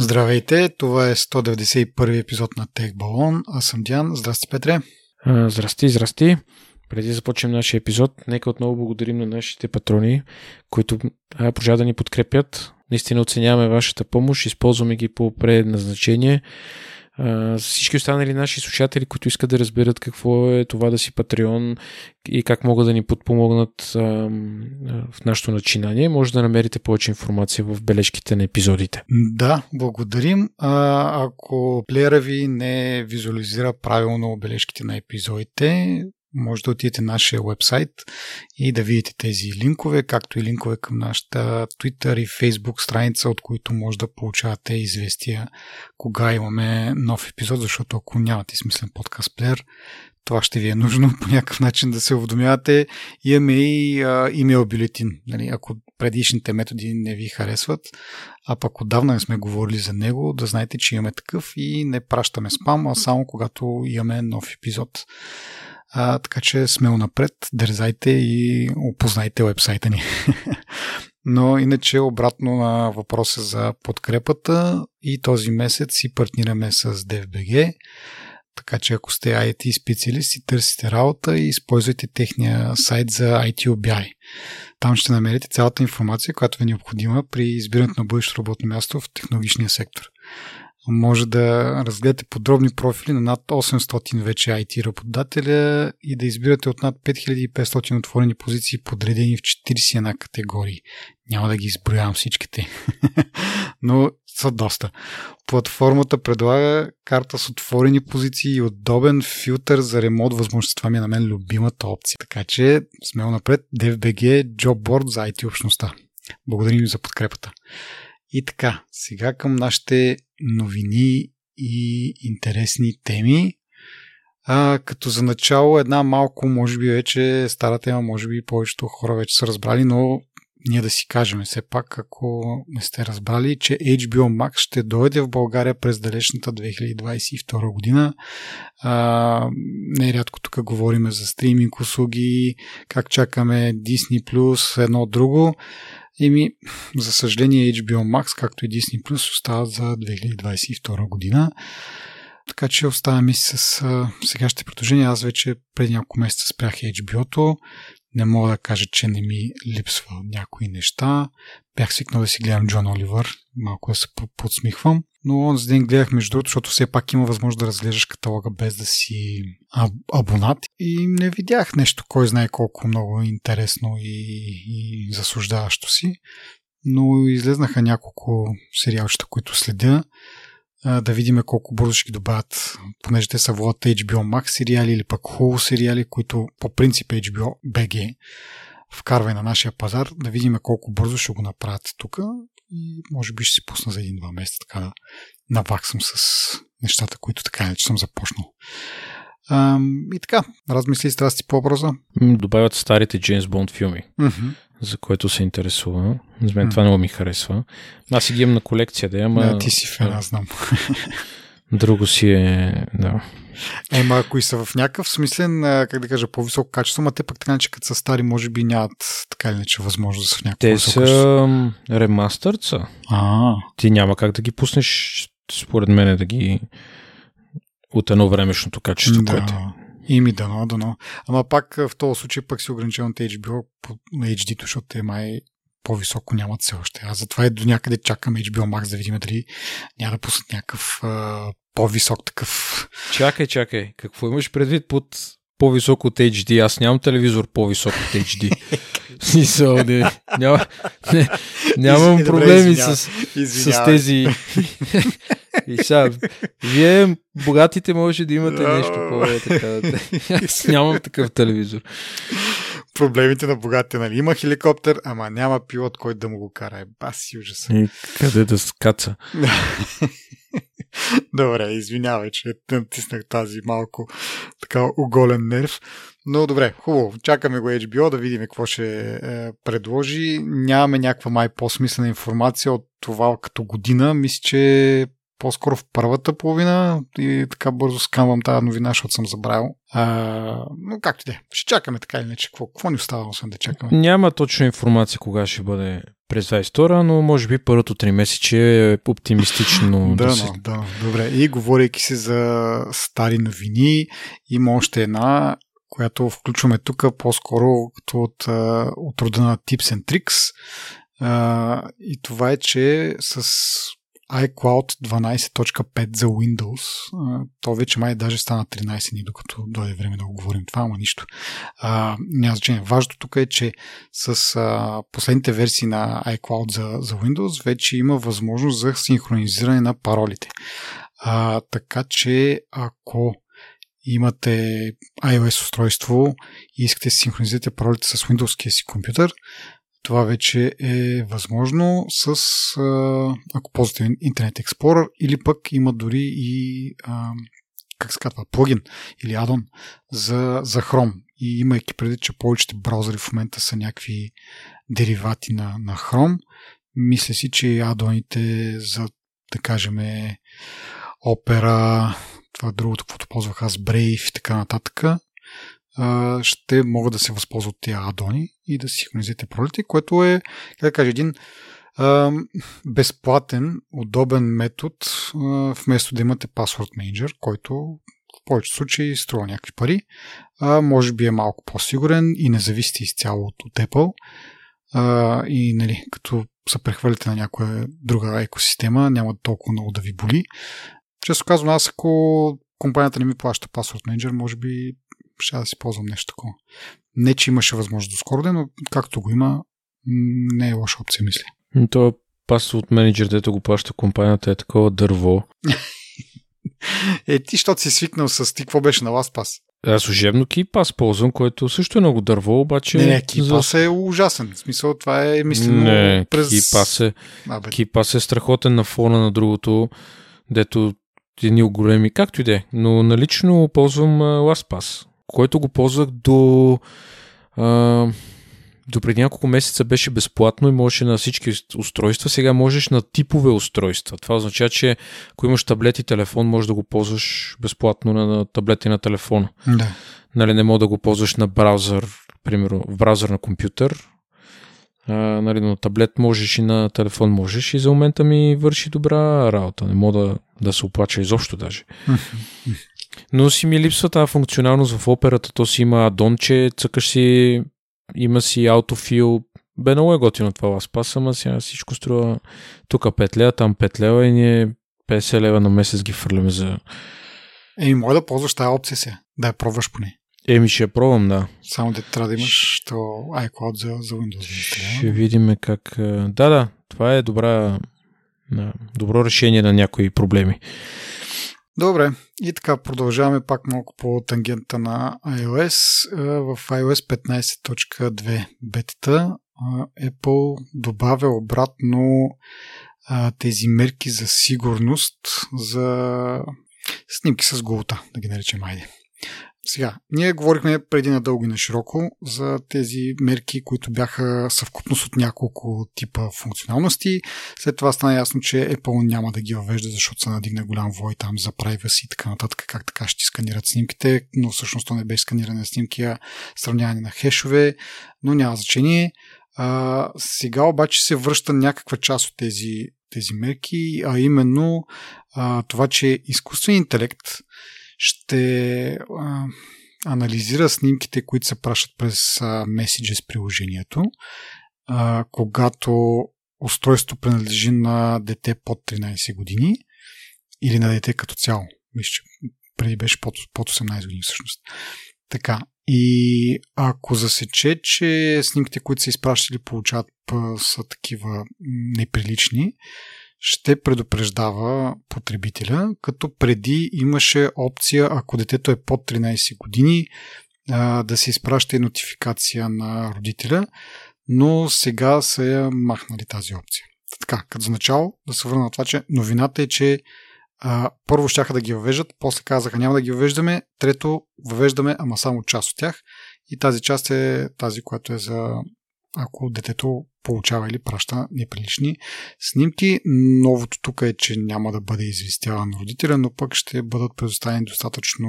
Здравейте, това е 191 епизод на Тех Балон. Аз съм Диан. Здрасти, Петре. Здрасти, здрасти. Преди да започнем нашия епизод, нека отново благодарим на нашите патрони, които продължават да ни подкрепят. Наистина оценяваме вашата помощ, използваме ги по предназначение. Всички останали наши слушатели, които искат да разберат какво е това да си Патреон и как могат да ни подпомогнат в нашето начинание, може да намерите повече информация в бележките на епизодите. Да, благодарим. А, ако плеера ви не визуализира правилно бележките на епизодите, може да отидете на нашия вебсайт и да видите тези линкове, както и линкове към нашата Twitter и Facebook страница, от които може да получавате известия кога имаме нов епизод, защото ако нямате смислен подкаст плеер, това ще ви е нужно по някакъв начин да се уведомявате. Имаме и а, имейл бюлетин. Нали, ако предишните методи не ви харесват, а пък отдавна не сме говорили за него, да знаете, че имаме такъв и не пращаме спам, а само когато имаме нов епизод. А, така че смело напред, дързайте и опознайте вебсайта ни. Но иначе обратно на въпроса за подкрепата и този месец си партнираме с DFBG. Така че ако сте IT специалисти, търсите работа и използвайте техния сайт за ITOBI. Там ще намерите цялата информация, която ви е необходима при избирането на бъдещо работно място в технологичния сектор може да разгледате подробни профили на над 800 вече IT работодателя и да избирате от над 5500 отворени позиции, подредени в 41 категории. Няма да ги изброявам всичките, но са доста. Платформата предлага карта с отворени позиции и удобен филтър за ремонт възможност. Това ми е на мен любимата опция. Така че смело напред, DFBG Job Board за IT общността. Благодарим ви за подкрепата. И така, сега към нашите новини и интересни теми. А, като за начало една малко, може би вече стара тема, може би повечето хора вече са разбрали, но ние да си кажем все пак, ако не сте разбрали, че HBO Max ще дойде в България през далечната 2022 година. А, нерядко тук говорим за стриминг услуги, как чакаме Disney+, едно друго. Еми, за съжаление HBO Max, както и Disney Plus, остават за 2022 година. Така че оставаме си с сегашните предложения. Аз вече преди няколко месеца спрях HBO-то. Не мога да кажа, че не ми липсва някои неща. Бях свикнал да си гледам Джон Оливър, малко да се подсмихвам. Но онзи ден гледах между другото, защото все пак има възможност да разглеждаш каталога без да си абонат. И не видях нещо, кой знае колко много интересно и, и заслуждаващо си. Но излезнаха няколко сериалчета, които следя да видим колко бързо ще ги добавят, понеже те са водят HBO Max сериали или пък Hulu сериали, които по принцип HBO BG вкарва на нашия пазар, да видим колко бързо ще го направят тук и може би ще си пусна за един-два месеца така да наваксам с нещата, които така не че съм започнал. Ам, и така, размисли страсти по образа. Добавят старите Джеймс Бонд филми. Mm-hmm за което се интересува. За мен mm. това много ми харесва. Аз си ги имам на колекция, да ама... Не, ти си фен, аз знам. Друго си е... Да. Ема, ако са в някакъв смислен, как да кажа, по-високо качество, ма те пък така, че като са стари, може би нямат така или иначе възможност да са в някакво Те са ремастърца. А. Ти няма как да ги пуснеш, според мен, да ги от едно времешното качество, да. което Ими дано, дано. Ама пак в този случай пък си ограничен от HBO по HD-то, защото те май по-високо нямат все още. А затова и до някъде чакам HBO Max да видим дали няма да пуснат някакъв а, по-висок такъв. Чакай, чакай. Какво имаш предвид под по-висок от HD? Аз нямам телевизор по-висок от HD. Смисъл, не, няма, не, нямам Извини, проблеми добре, с, с тези и сега, вие, богатите, може да имате нещо по-така. Аз нямам такъв телевизор. Проблемите на богатите, нали? Има хеликоптер, ама няма пилот, който да му го кара. Е, баси ужаса. И къде да скаца? добре, извинявай, че натиснах тази малко така оголен нерв. Но добре, хубаво. Чакаме го HBO да видим какво ще е, предложи. Нямаме някаква май по-смислена информация от това като година. Мисля, че по-скоро в първата половина и така бързо скамвам тази новина, защото съм забравил. А, но както де, ще чакаме така или иначе. Какво, какво ни остава, освен да чакаме? Няма точна информация кога ще бъде през 22, но може би първото три месече е оптимистично да, да, но, да, добре. И говорейки се за стари новини, има още една, която включваме тук по-скоро като от, от рода на Tips and Tricks. И това е, че с iCloud 12.5 за Windows. То вече май даже стана 13 дни, докато дойде време да го говорим това, ама нищо. А, няма значение. Важното тук е, че с а, последните версии на iCloud за, за Windows вече има възможност за синхронизиране на паролите. А, така че ако имате iOS устройство и искате да синхронизирате паролите с Windows си компютър, това вече е възможно с, ако ползвате Internet Explorer или пък има дори и как се казва, плагин или адон за, за Chrome. И имайки преди, че повечето браузъри в момента са някакви деривати на, на Chrome, мисля си, че адоните за, да кажем, Opera, това другото, което ползвах аз, Brave и така нататък, ще могат да се възползват тези адони и да си синхронизирате паролите, което е, как да кажа, един безплатен, удобен метод, вместо да имате паспорт менеджер, който в повечето случаи струва някакви пари, може би е малко по-сигурен и не зависи изцяло от, Apple. И нали, като се прехвърлите на някоя друга екосистема, няма толкова много да ви боли. Често казвам, аз ако компанията не ми плаща паспорт менеджер, може би ще да си ползвам нещо такова. Не, че имаше възможност до скоро ден, но както го има, не е лоша опция, мисля. То пас от менеджер, дето го плаща компанията, е такова дърво. е, ти, защото си свикнал с ти, какво беше на LastPass? Аз служебно KeyPass ползвам, което също е много дърво, обаче... Не, не, за... е ужасен. В смисъл, това е мислено не, през... KeyPass е, а, KeyPass е страхотен на фона на другото, дето едни големи, както и да е. Но налично ползвам LastPass който го ползвах до, а, до преди няколко месеца беше безплатно и можеше на всички устройства. Сега можеш на типове устройства. Това означава, че ако имаш таблет и телефон, можеш да го ползваш безплатно на, на таблет и на телефона. Да. Нали, не мога да го ползваш на браузър, примерно в браузър на компютър, а, нали, на таблет можеш и на телефон можеш и за момента ми върши добра работа. Не мога да, да се оплача изобщо даже. Но си ми липсва тази функционалност в операта. То си има адонче, цъкаш си, има си аутофил. Бе много е готино това пас, ама сега всичко струва тук 5 лева, там 5 лева и ние 50 лева на месец ги фърляме за... Еми, може да ползваш тази опция си, да я пробваш поне. Еми, ще я пробвам, да. Само да трябва да имаш то iCloud за, за Windows. Ще видим как... Да, да, това е добра, добро решение на някои проблеми. Добре, и така продължаваме пак малко по тангента на iOS. В iOS 15.2 бетата Apple добавя обратно тези мерки за сигурност за снимки с голота, да ги наречем айде. Сега, ние говорихме преди надълго и на широко за тези мерки, които бяха съвкупност от няколко типа функционалности. След това стана ясно, че Apple няма да ги въвежда, защото се надигна голям вой там за privacy и така нататък, как така ще сканират снимките, но всъщност то не беше сканиране на снимки, а сравняване на хешове, но няма значение. А, сега обаче се връща някаква част от тези, тези мерки, а именно а, това, че изкуствен интелект ще а, анализира снимките, които се пращат през а, Messages приложението, а, когато устройство принадлежи на дете под 13 години или на дете като цяло. Вижте, преди беше под, под 18 години всъщност. Така. И ако засече, че снимките, които са изпращали, получават са такива неприлични, ще предупреждава потребителя, като преди имаше опция, ако детето е под 13 години, да се изпраща и нотификация на родителя, но сега са я махнали тази опция. Така, като за начало да се върна на това, че новината е, че а, първо щяха да ги въвеждат, после казаха няма да ги въвеждаме, трето въвеждаме, ама само част от тях и тази част е тази, която е за ако детето получава или праща неприлични снимки. Новото тук е, че няма да бъде известяван родителя, но пък ще бъдат предоставени достатъчно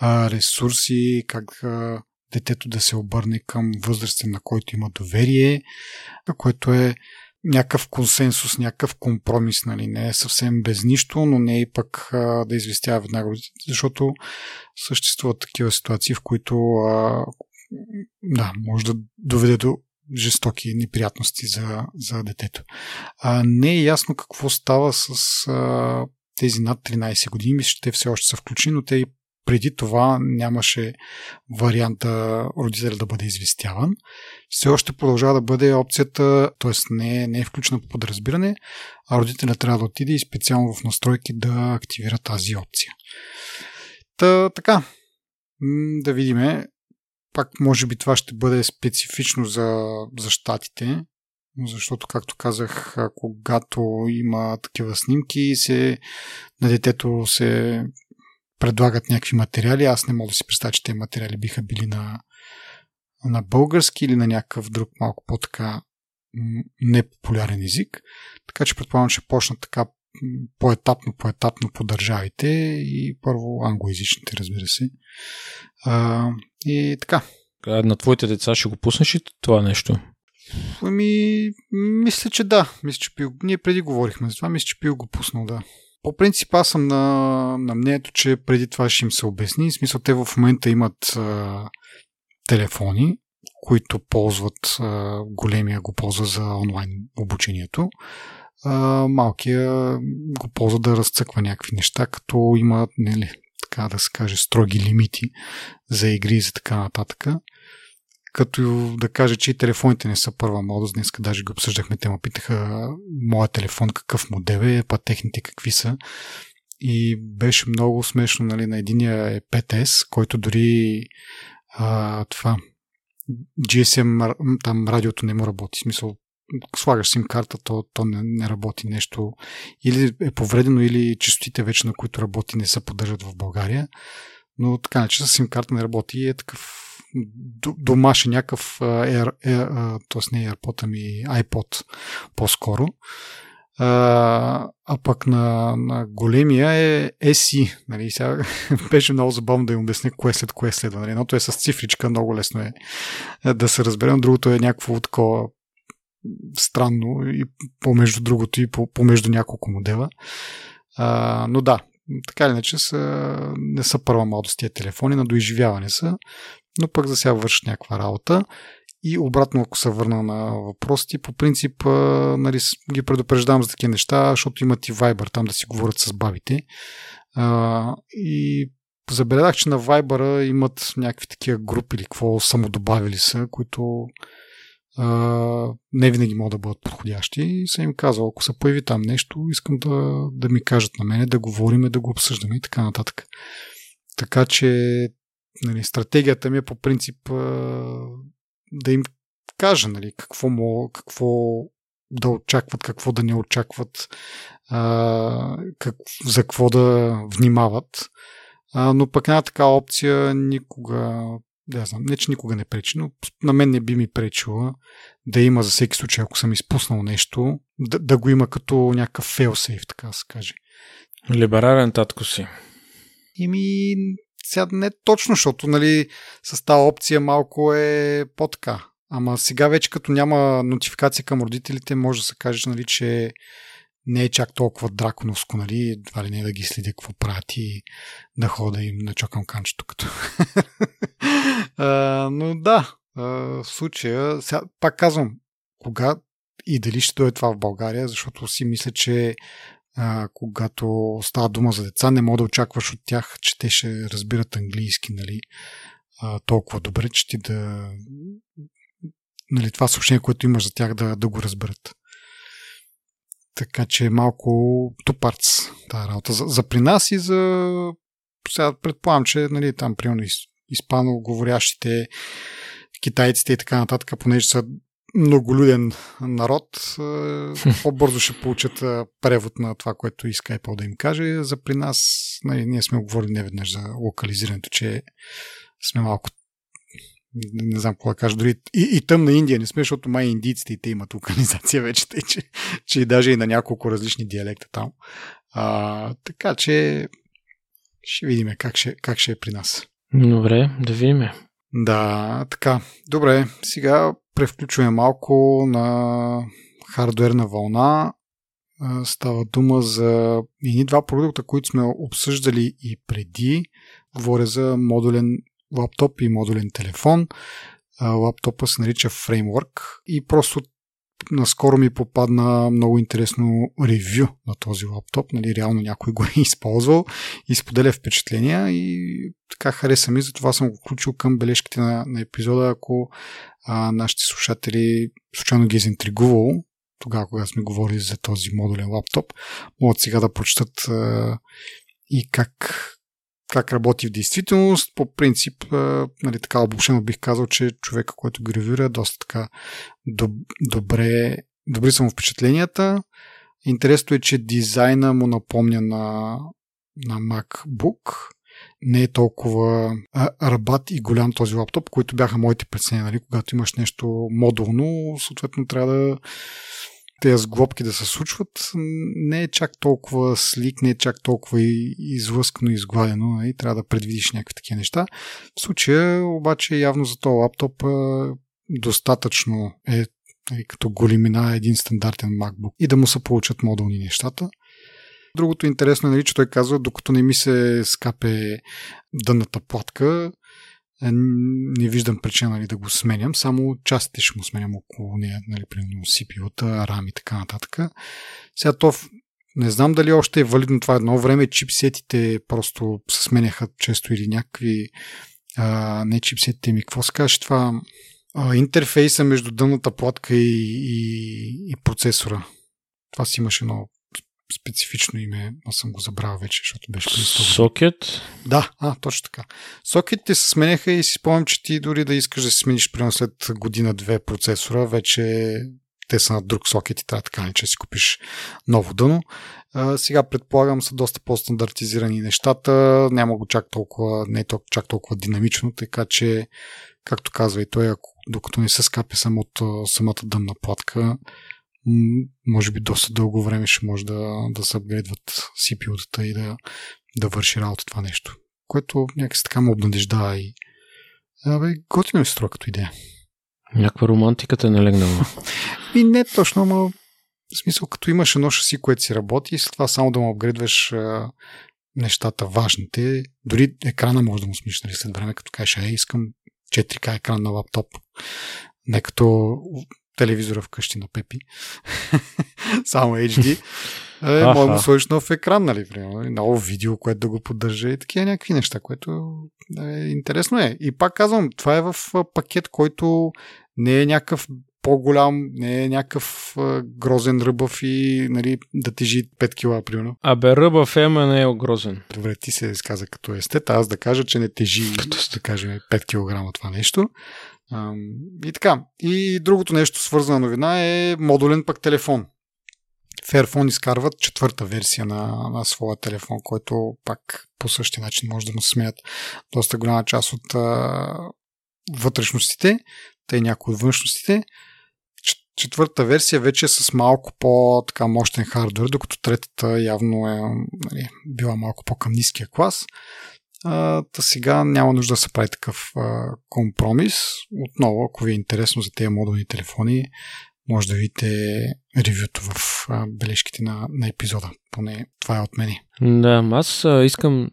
а, ресурси, как а, детето да се обърне към възрастен, на който има доверие, което е някакъв консенсус, някакъв компромис, нали? не е съвсем без нищо, но не и пък а, да известява веднага родителите, защото съществуват такива ситуации, в които а, да, може да доведе до жестоки неприятности за, за детето. А, не е ясно какво става с а, тези над 13 години. Мисля, че те все още са включени, но те и преди това нямаше варианта родителя да бъде известяван. Все още продължава да бъде опцията, т.е. Не, не е включена по подразбиране, а родителя трябва да отиде и специално в настройки да активира тази опция. Та, така, да видиме. Пак може би това ще бъде специфично за, за щатите, защото, както казах, когато има такива снимки, се, на детето се предлагат някакви материали. Аз не мога да си представя, че тези материали биха били на, на български или на някакъв друг малко по-така непопулярен език. Така че предполагам, че почнат така по-етапно, по-етапно по държавите и първо англоязичните, разбира се. А, и така. А на твоите деца ще го пуснеш и това нещо? Ами, мисля, че да. Мисля, че пил... Ние преди говорихме за това. Мисля, че пил го пуснал, да. По принцип аз съм на, на мнението, че преди това ще им се обясни. В смисъл, те в момента имат а, телефони, които ползват, а, големия го ползва за онлайн обучението. А, малкия го ползва да разцъква някакви неща, като има, нели, така да се каже, строги лимити за игри и за така нататък като да кажа, че и телефоните не са първа модост. Днес даже го обсъждахме, те ме питаха моя телефон какъв модел е, па техните какви са. И беше много смешно, нали, на единия е 5S, който дори а, това GSM, там радиото не му работи. В смисъл, слагаш сим карта, то, то не, не работи нещо. Или е повредено, или частотите вече, на които работи, не се поддържат в България. Но така, че с сим карта не работи и е такъв домашен някакъв Air, Air, т.е. не AirPod, ами iPod по-скоро. А, а пък на, на големия е SE. Нали? Сега беше много забавно да им обясня кое след кое следва. Нали? Едното е с цифричка, много лесно е, е да се разберем. Другото е някакво такова странно и помежду другото и помежду няколко модела. А, но да, така или иначе са, не са първа младост тия телефони, на доизживяване са но пък за сега вършат някаква работа. И обратно, ако се върна на въпросите, по принцип нали, ги предупреждавам за такива неща, защото имат и Viber там да си говорят с бабите. А, и забелязах, че на Viber имат някакви такива групи или какво самодобавили са, които а, не винаги могат да бъдат подходящи. И съм им казал, ако се появи там нещо, искам да, да ми кажат на мене, да говориме, да го обсъждаме и така нататък. Така че нали, стратегията ми е по принцип да им кажа нали, какво, му, какво да очакват, какво да не очакват, а, как, за какво да внимават. А, но пък една така опция никога, да знам, не че никога не пречи, но на мен не би ми пречила да има за всеки случай, ако съм изпуснал нещо, да, да го има като някакъв fail-safe, така да се каже. Либерален татко си. Ими, сега не точно, защото нали, с тази опция малко е по-така. Ама сега вече като няма нотификация към родителите, може да се каже, нали, че не е чак толкова драконовско, нали, това ли не е да ги следи какво правят и да хода им начокам канчето като. а, но да, в случая, сега, пак казвам, кога и дали ще дойде това в България, защото си мисля, че а, когато става дума за деца, не мога да очакваш от тях, че те ще разбират английски, нали, а, толкова добре, че ти да нали, това съобщение, което имаш за тях да, да го разберат. Така че е малко тупарц тази работа. За, за при нас и за сега предполагам, че нали, там примерно испано говорящите китайците и така нататък, понеже са многолюден народ, по-бързо ще получат превод на това, което иска Apple да им каже. За при нас, нали, ние сме говорили неведнъж за локализирането, че сме малко не знам какво да кажа, дори и, и тъмна Индия не сме, защото май индийците и те имат локализация вече, тъй, че, че и даже и на няколко различни диалекта там. А, така че ще видим как ще, как ще е при нас. Добре, да видим. Да, така. Добре, сега превключваме малко на хардуерна вълна. Става дума за едни два продукта, които сме обсъждали и преди. Говоря за модулен лаптоп и модулен телефон. Лаптопа се нарича Framework и просто наскоро ми попадна много интересно ревю на този лаптоп. Нали, реално някой го е използвал и споделя впечатления и така хареса ми, затова съм го включил към бележките на, на епизода, ако а, нашите слушатели случайно ги е заинтригувало тогава, когато сме говорили за този модулен лаптоп, могат сега да прочитат а, и как как работи в действителност. По принцип, нали, така обобщено бих казал, че човека, който го ревюира, е доста така доб- добре, добри са му впечатленията. Интересно е, че дизайна му напомня на, на MacBook. Не е толкова рабат и голям този лаптоп, които бяха моите прецени. Нали? Когато имаш нещо модулно, съответно трябва да тези сглобки да се случват, не е чак толкова слик, не е чак толкова излъскано изгладено. И нали? трябва да предвидиш някакви такива неща. В случая обаче явно за този лаптоп достатъчно е нали, като големина един стандартен MacBook и да му се получат модулни нещата. Другото интересно е, нали, че той казва, докато не ми се скапе дънната платка, не виждам причина нали, да го сменям, само частите ще му сменям около нея, нали, примерно CPU-та, RAM и така нататък. Сега то не знам дали още е валидно това едно време, чипсетите просто се сменяха често или някакви а, не чипсетите ми, какво се каже това а, интерфейса между дънната платка и, и, и процесора. Това си имаше едно специфично име, но съм го забравил вече, защото беше преди 100 Сокет? Да, а, точно така. Сокетите се сменяха и си спомням, че ти дори да искаш да си смениш примерно след година-две процесора, вече те са на друг сокет и трябва така не че си купиш ново дъно. А, сега предполагам са доста по-стандартизирани нещата, няма го чак толкова, не е толкова, чак толкова динамично, така че, както казва и той, ако, докато не се скапи самото, самата дънна платка, може би доста дълго време ще може да, да се апгрейдват CPU-тата и да, да върши работа това нещо. Което някакси така му обнадеждава и Абе, готино ми се струва като идея. Някаква романтиката е налегнала. и не точно, но в смисъл, като имаш едно шаси, което си работи, и след това само да му апгрейдваш а, нещата важните, дори екрана може да му смиш нали, след време, като кажеш, е, искам 4К екран на лаптоп. Не като телевизора вкъщи на Пепи. Само HD. Е, може да сложиш нов екран, нали, примерно, ново видео, което да го поддържа и такива някакви неща, което е, интересно е. И пак казвам, това е в пакет, който не е някакъв по-голям, не е някакъв а, грозен ръбъв и нали, да тежи 5 кила, примерно. Абе, ръбъв е, не е грозен. Добре, ти се изказа като естет, аз да кажа, че не тежи, да кажем, 5 кг това нещо. И така. И другото нещо свързана новина е модулен пък телефон. Fairphone изкарват четвърта версия на, на своя телефон, който пак по същия начин може да му се сменят доста голяма част от а, вътрешностите, те някои от външностите. Четвърта версия вече е с малко по-така мощен хардвер, докато третата явно е нали, била малко по-към ниския клас. А, та сега няма нужда да се прави такъв а, компромис. Отново, ако ви е интересно за тези модулни телефони, може да видите ревюто в а, бележките на, на епизода. Поне това е от мене. Да, аз а, искам.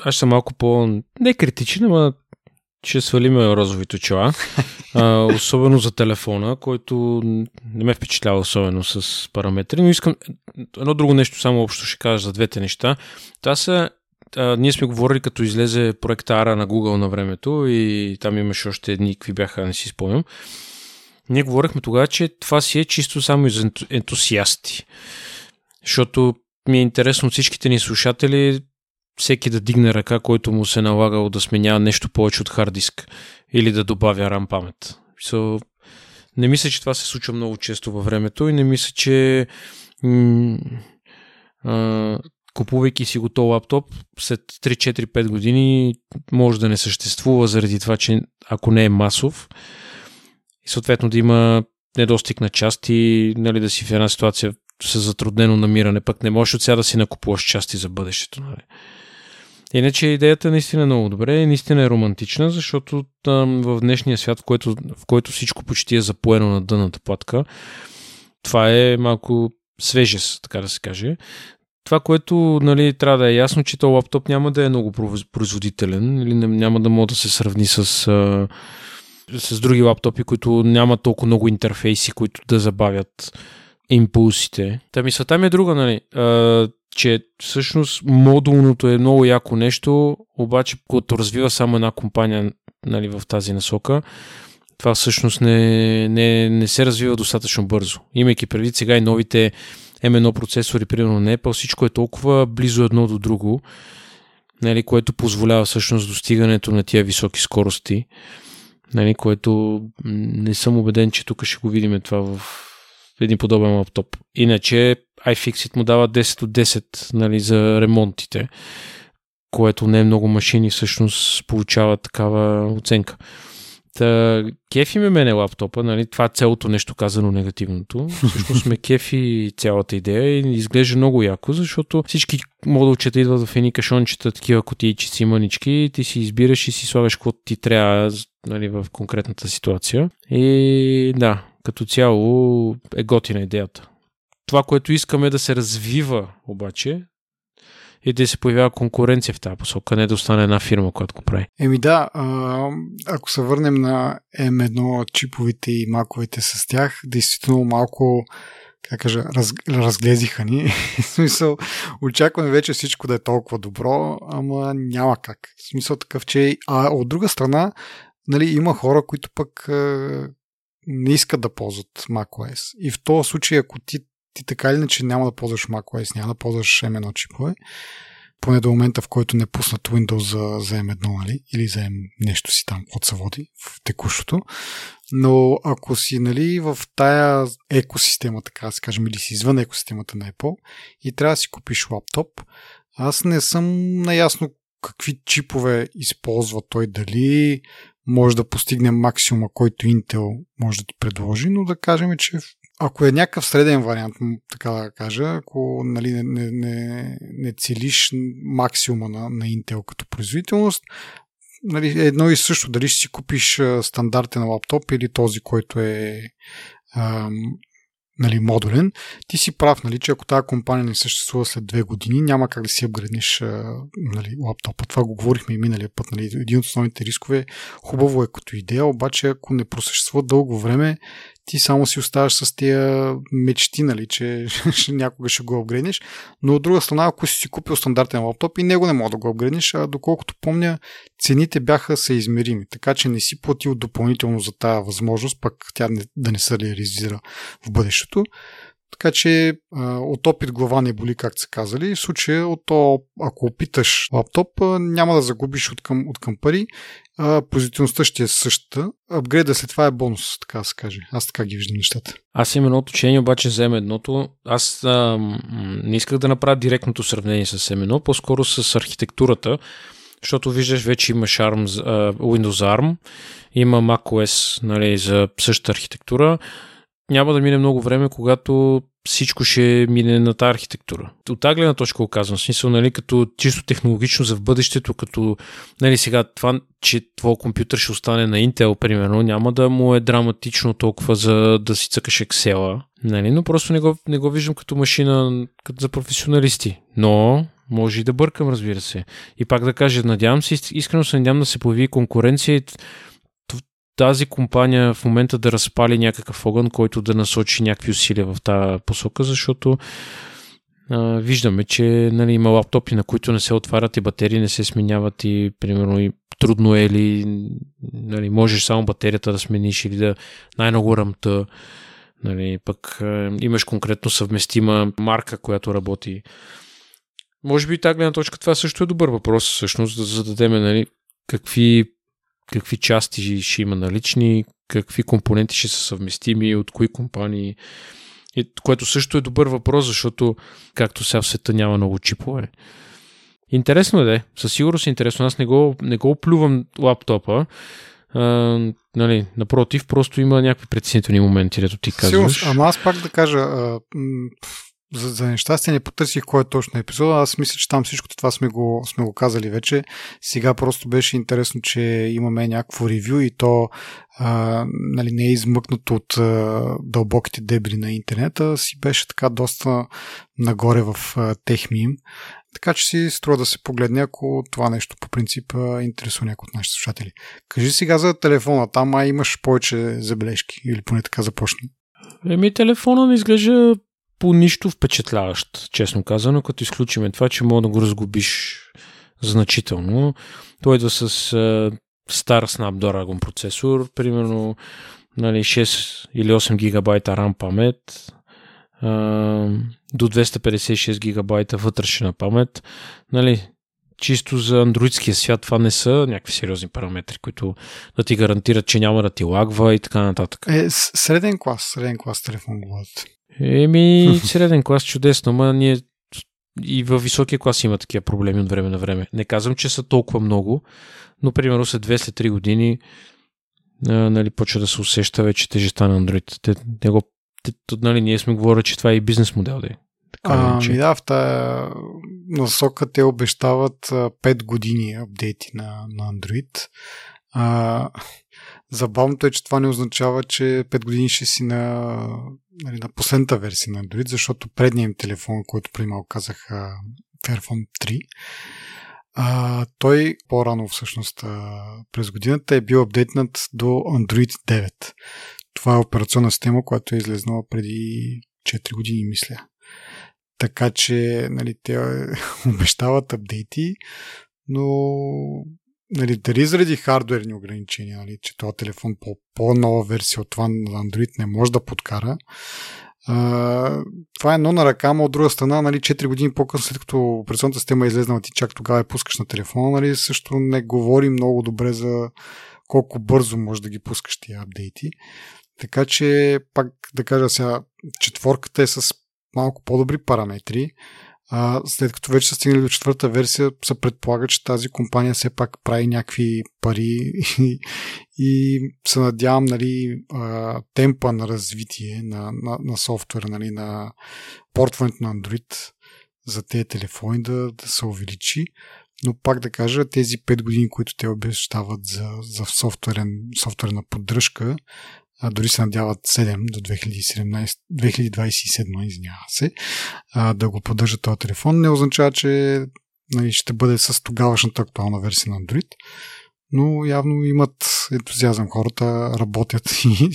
Аз съм малко по. Не критичен, ама ще свалиме розовите чела. А, особено за телефона, който не ме впечатлява особено с параметри, но искам едно друго нещо, само общо ще кажа за двете неща. Това са а, ние сме говорили като излезе проекта Ара на Google на времето и там имаше още едни, какви бяха, не си спомням. Ние говорихме тогава, че това си е чисто само за ентусиасти. Защото ми е интересно от всичките ни слушатели всеки да дигне ръка, който му се е налагало да сменява нещо повече от хард диск или да добавя RAM памет. So, не мисля, че това се случва много често във времето и не мисля, че м- купувайки си го то лаптоп, след 3-4-5 години може да не съществува заради това, че ако не е масов и съответно да има недостиг на части, нали, да си в една ситуация с затруднено намиране, пък не можеш от сега да си накупуваш части за бъдещето. Нали. Иначе идеята е наистина много добре и наистина е романтична, защото там, в днешния свят, в който, в който всичко почти е запоено на дъната платка, това е малко свежест, така да се каже. Това, което нали, трябва да е ясно, че този лаптоп няма да е много производителен или няма да може да се сравни с, с други лаптопи, които нямат толкова много интерфейси, които да забавят импулсите. Та мисълта ми е друга, нали? А, че всъщност модулното е много яко нещо, обаче когато развива само една компания нали, в тази насока, това всъщност не, не, не се развива достатъчно бързо. Имайки предвид сега и новите M1 процесори, примерно на Apple, всичко е толкова близо едно до друго, нали, което позволява всъщност достигането на тия високи скорости, нали, което не съм убеден, че тук ще го видим това в един подобен лаптоп. Иначе iFixit му дава 10 от 10 нали, за ремонтите, което не е много машини всъщност получава такава оценка. Та, кефи ме мене лаптопа, нали? това е цялото нещо казано негативното. Всъщност ме кефи цялата идея и изглежда много яко, защото всички модулчета идват в едни кашончета, такива котийчици, мънички, ти си избираш и си слагаш каквото ти трябва нали, в конкретната ситуация. И да, като цяло е готина идеята. Това, което искаме да се развива обаче, и да се появява конкуренция в тази посока, не да остане една фирма, която го прави. Еми да, ако се върнем на M1 чиповите и маковете с тях, действително малко как кажа, раз, разглезиха ни. в смисъл, очакваме вече всичко да е толкова добро, ама няма как. В смисъл такъв, че... А от друга страна, нали, има хора, които пък не искат да ползват macOS. И в този случай, ако ти ти така или иначе няма да ползваш macOS, няма да ползваш M1 чипове, поне до момента, в който не пуснат Windows за, за M1, нали? или за M нещо си там, каквото се води в текущото. Но ако си нали, в тая екосистема, така да кажем, или си извън екосистемата на Apple и трябва да си купиш лаптоп, аз не съм наясно какви чипове използва той, дали може да постигне максимума, който Intel може да ти предложи, но да кажем, че ако е някакъв среден вариант, така да кажа, ако нали, не, не, не, не целиш максимума на, на Intel като производителност, нали, е едно и също дали ще си купиш стандартен лаптоп или този, който е ам, нали, модулен, ти си прав, нали, че ако тази компания не съществува след две години, няма как да си апгрейднеш нали, лаптопа. Това го говорихме и миналия път. Нали. Един от основните рискове хубаво е като идея, обаче ако не просъществува дълго време, ти само си оставаш с тия мечти, нали, че някога ще го апгрейднеш. Но от друга страна, ако си си купил стандартен лаптоп и него не мога да го апгрейднеш, а доколкото помня, цените бяха съизмерими, така че не си платил допълнително за тази възможност, пък тя не, да не се реализира в бъдещето. Така че а, от опит глава не боли, както са казали. В случая, от то, ако опиташ лаптоп, няма да загубиш от към, от към пари. А, позитивността ще е същата. Апгрейда след това е бонус, така да се каже. Аз така ги виждам нещата. Аз имам едно уточнение, обаче взема едното. Аз а, не исках да направя директното сравнение с M1, по-скоро с архитектурата, защото виждаш, вече има ARM, Windows ARM, има macOS нали, за същата архитектура няма да мине много време, когато всичко ще мине на тази архитектура. От тази гледна точка го казвам, смисъл, нали, като чисто технологично за в бъдещето, като нали, сега това, че твой компютър ще остане на Intel, примерно, няма да му е драматично толкова за да си цъкаш Excel, нали, но просто не го, не го виждам като машина като за професионалисти. Но може и да бъркам, разбира се. И пак да кажа, надявам се, искрено се надявам да се появи конкуренция тази компания в момента да разпали някакъв огън, който да насочи някакви усилия в тази посока, защото а, виждаме, че нали, има лаптопи, на които не се отварят и батерии не се сменяват и примерно и трудно е или нали, можеш само батерията да смениш или да най-много ръмта. Нали, пък а, имаш конкретно съвместима марка, която работи. Може би тази гледна точка това също е добър въпрос, всъщност да зададем нали, какви какви части ще има налични, какви компоненти ще са съвместими, от кои компании. И, което също е добър въпрос, защото както сега в света няма много чипове. Интересно е, със сигурност е интересно. Аз не го, не го оплювам лаптопа. А, нали, напротив, просто има някакви притеснителни моменти, дето ти казваш. Сигурно, ама аз пак да кажа, а, за, за нещастие не потърсих кой е точно епизода. Аз мисля, че там всичко това сме го, сме го казали вече. Сега просто беше интересно, че имаме някакво ревю и то а, нали, не е измъкнато от а, дълбоките дебри на интернета, си беше така доста нагоре в техмим. Така че си струва да се погледне, ако това нещо по принцип интересува някой от нашите слушатели. Кажи сега за телефона, там а имаш повече забележки или поне така започна. Еми, телефона не изглежда по нищо впечатляващ, честно казано, като изключиме това, че мога да го разгубиш значително. Той идва с а, стар Snapdragon процесор, примерно нали, 6 или 8 гигабайта RAM памет, а, до 256 гигабайта вътрешна памет. Нали, чисто за андроидския свят това не са някакви сериозни параметри, които да ти гарантират, че няма да ти лагва и така нататък. Е, среден клас, среден клас телефон говорят. Еми, среден клас чудесно, ма ние и във високия клас има такива проблеми от време на време. Не казвам, че са толкова много, но примерно след 2 след 3 години а, нали, почва да се усеща вече тежестта на Android. Те, го, те, нали, ние сме говорили, че това е и бизнес модел. Да е. Така, а, че... да, в тая насока те обещават 5 години апдейти на, на Android. А, забавното е, че това не означава, че 5 години ще си на, нали, на последната версия на Android, защото предният им телефон, който преди малко казах, Fairphone 3, а, той по-рано всъщност през годината е бил апдейтнат до Android 9. Това е операционна система, която е излезнала преди 4 години, мисля. Така че нали, те обещават апдейти, но нали, дали заради хардуерни ограничения, нали, че този телефон по по-нова версия от това на Android не може да подкара, Uh, това е едно на ръка, но от друга страна, нали, 4 години по-късно, след като операционната система е излезнала, ти чак тогава я пускаш на телефона, нали, също не говори много добре за колко бързо може да ги пускаш тия апдейти. Така че, пак да кажа сега, четворката е с малко по-добри параметри. А, след като вече са стигнали до четвърта версия, се предполага, че тази компания все пак прави някакви пари и, и се надявам нали, темпа на развитие на, на, на софтуера, нали, на портването на Android за тези телефони да, да се увеличи. Но пак да кажа, тези 5 години, които те обещават за, за софтуерен, софтуерна поддръжка, а, дори се надяват 7 до 2017, 2027, извинява се, а, да го поддържат този телефон, не означава, че нали, ще бъде с тогавашната актуална версия на Android, но явно имат ентузиазъм хората, работят и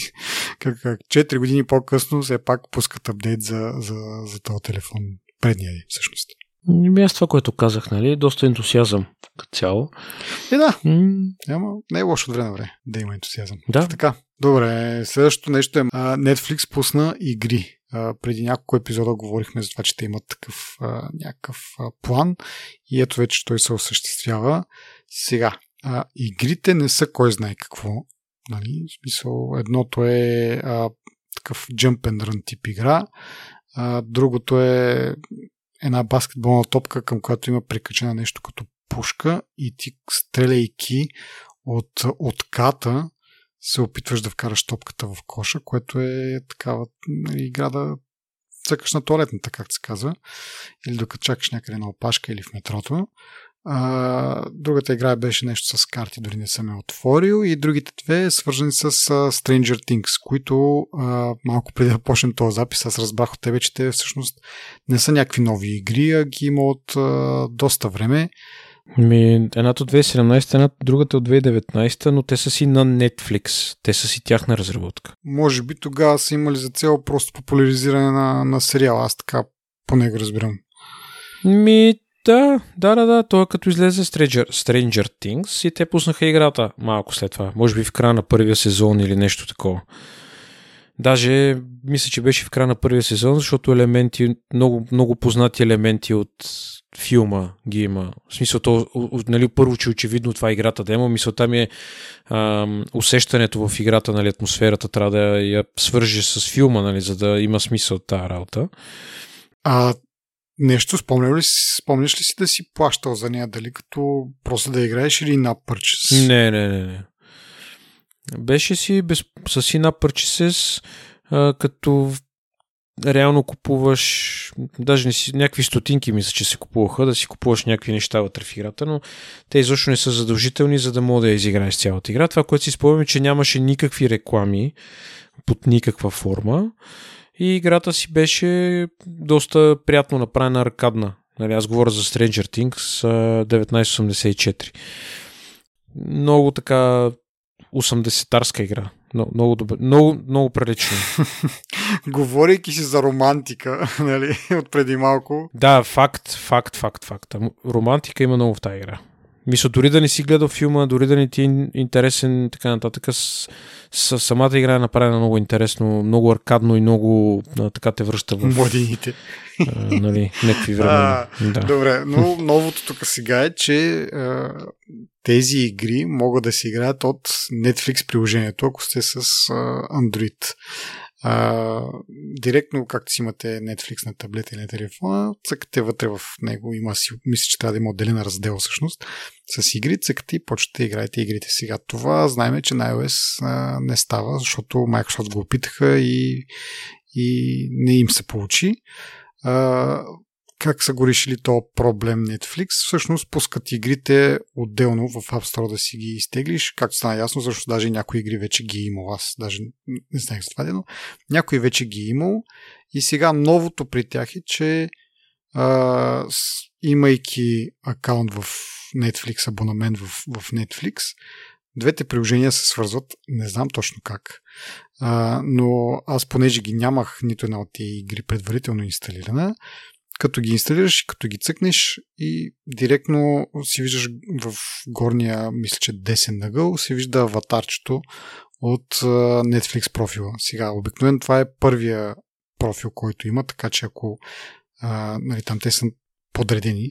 как, как 4 години по-късно все пак пускат апдейт за, за, за този телефон, предния всъщност. Ами аз това, което казах, нали, доста ентусиазъм като цяло. Е, да, м- няма, не е лошо от време време да има ентусиазъм. Да. Така, добре, следващото нещо е Netflix пусна игри. Преди няколко епизода говорихме за това, че те имат такъв някакъв план и ето вече той се осъществява. Сега, игрите не са кой знае какво. Нали? В смисъл, едното е а, такъв jump and run тип игра, а, другото е една баскетболна топка, към която има прикачена нещо като пушка и ти стреляйки от отката се опитваш да вкараш топката в коша, което е такава нали, игра да цъкаш на туалетната, както се казва, или докато чакаш някъде на опашка или в метрото. А, другата игра беше нещо с карти, дори не съм я отворил. И другите две свързани с uh, Stranger Things, които uh, малко преди да почнем този запис, аз разбрах от тебе, че те всъщност не са някакви нови игри, а ги има от uh, доста време. Ми, едната от 2017, едната, другата от 2019, но те са си на Netflix. Те са си тяхна разработка. Може би тогава са имали за цел просто популяризиране на, на сериала. Аз така поне го разбирам. Ми, да, да, да, да. Той е като излезе Stranger, Stranger Things и те пуснаха играта малко след това. Може би в края на първия сезон или нещо такова. Даже мисля, че беше в края на първия сезон, защото елементи, много, много познати елементи от филма ги има. В смисъл, то, нали, първо, че очевидно това е играта да има. Мисълта ми е а, усещането в играта, нали, атмосферата трябва да я свържи с филма, нали, за да има смисъл тази работа. А Нещо спомняш ли, спомняш ли си да си плащал за нея? Дали като просто да играеш или на purchase? Не, не, не. не. Беше си без, с си на purchases, а, като реално купуваш, даже не си, някакви стотинки мисля, че се купуваха, да си купуваш някакви неща вътре в играта, но те изобщо не са задължителни, за да мога да я изиграеш цялата игра. Това, което си спомням, е, че нямаше никакви реклами под никаква форма и играта си беше доста приятно направена аркадна. Нали, аз говоря за Stranger Things 1984. Много така 80-тарска игра. Много, много, добър, много, много прилично. Говорейки си за романтика, нали, от преди малко. Да, факт, факт, факт, факт. Романтика има много в тази игра. Мисля, дори да не си гледал филма, дори да не ти е интересен така нататък, с, с, самата игра е направена много интересно, много аркадно и много а, така те връща в... Младините. нали, някакви времена. Да. Добре, но новото тук сега е, че а, тези игри могат да се играят от Netflix приложението, ако сте с а, Android. А, директно, както си имате Netflix на таблета или на телефона, цъкате вътре в него, има си, мисля, че трябва да има отделен раздел всъщност, с игри, цъкате и почвате играете игрите сега. Това знаем, че на iOS а, не става, защото Microsoft го опитаха и, и не им се получи. А, как са го решили то проблем Netflix? Всъщност пускат игрите отделно в App Store да си ги изтеглиш, както стана ясно, защото даже някои игри вече ги е имал. Аз даже не знаех за това, но някои вече ги е имал. И сега новото при тях е, че а, имайки акаунт в Netflix, абонамент в, в Netflix, двете приложения се свързват, не знам точно как, а, но аз понеже ги нямах нито една от тези игри предварително инсталирана, като ги инсталираш, като ги цъкнеш и директно си виждаш в горния, мисля, че десен нъгъл, се вижда аватарчето от Netflix профила. Сега, обикновено това е първия профил, който има, така че ако а, нали, там те са подредени,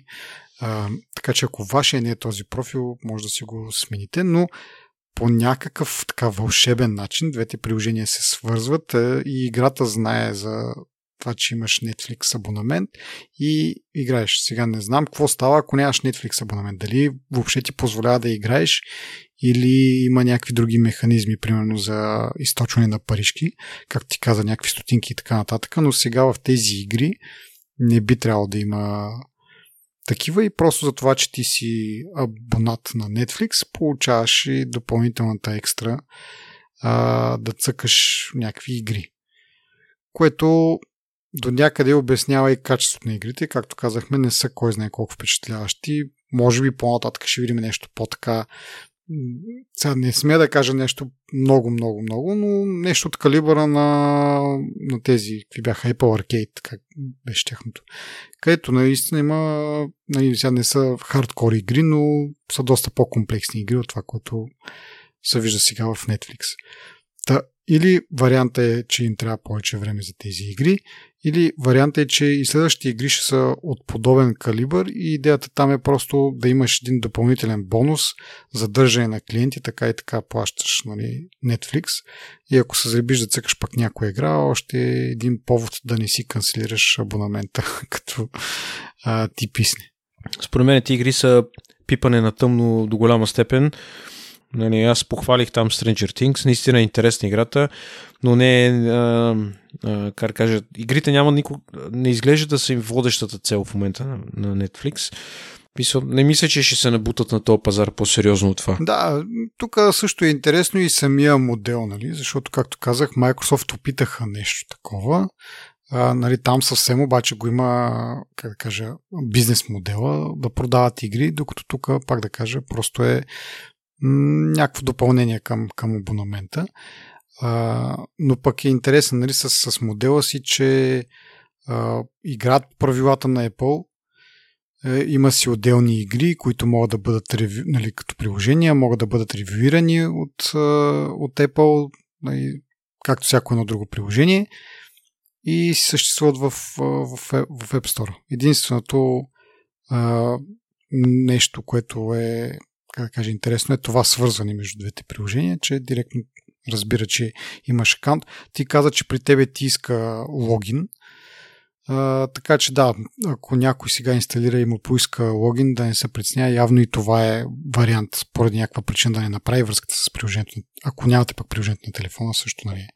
а, така че ако вашия не е този профил, може да си го смените, но по някакъв така вълшебен начин двете приложения се свързват и играта знае за това, че имаш Netflix абонамент и играеш. Сега не знам какво става, ако нямаш Netflix абонамент. Дали въобще ти позволява да играеш или има някакви други механизми, примерно за източване на парички, както ти каза, някакви стотинки и така нататък, но сега в тези игри не би трябвало да има такива и просто за това, че ти си абонат на Netflix, получаваш и допълнителната екстра а, да цъкаш някакви игри. Което до някъде обяснява и качеството на игрите. Както казахме, не са кой знае колко впечатляващи. Може би по-нататък ще видим нещо по-така. Сега не смея да кажа нещо много, много, много, но нещо от калибъра на, на тези, какви бяха Apple Arcade, как беше тяхното. Където наистина има, нали, сега не са хардкор игри, но са доста по-комплексни игри от това, което се вижда сега в Netflix. Та, или варианта е, че им трябва повече време за тези игри, или варианта е, че и следващите игри ще са от подобен калибър и идеята там е просто да имаш един допълнителен бонус за държане на клиенти, така и така плащаш нали, Netflix. И ако се заребиш да цъкаш пък някоя игра, още е един повод да не си канцелираш абонамента, като а, ти писне. Според мен ти игри са пипане на тъмно до голяма степен Нали, аз похвалих там Stranger Things, наистина е интересна играта, но не е, как кажа, игрите няма нико, не изглежда да са им водещата цел в момента на, на Netflix. Не мисля, че ще се набутат на този пазар по-сериозно от това. Да, тук също е интересно и самия модел, нали? защото, както казах, Microsoft опитаха нещо такова. А, нали, там съвсем обаче го има, как да кажа, бизнес модела да продават игри, докато тук, пак да кажа, просто е някакво допълнение към, към абонамента. А, но пък е интересен нали, с, с модела си, че а, играят правилата на Apple. Е, има си отделни игри, които могат да бъдат нали, като приложения, могат да бъдат ревюирани от, от Apple, нали, както всяко едно друго приложение и съществуват в, в, в App Store. Единственото а, нещо, което е как да кажа, интересно е това свързване между двете приложения, че директно разбира, че имаш акаунт. Ти каза, че при тебе ти иска логин. А, така че да, ако някой сега инсталира и му поиска логин, да не се притеснява, явно и това е вариант, поради някаква причина да не направи връзката с приложението. Ако нямате пък приложението на телефона, също нали,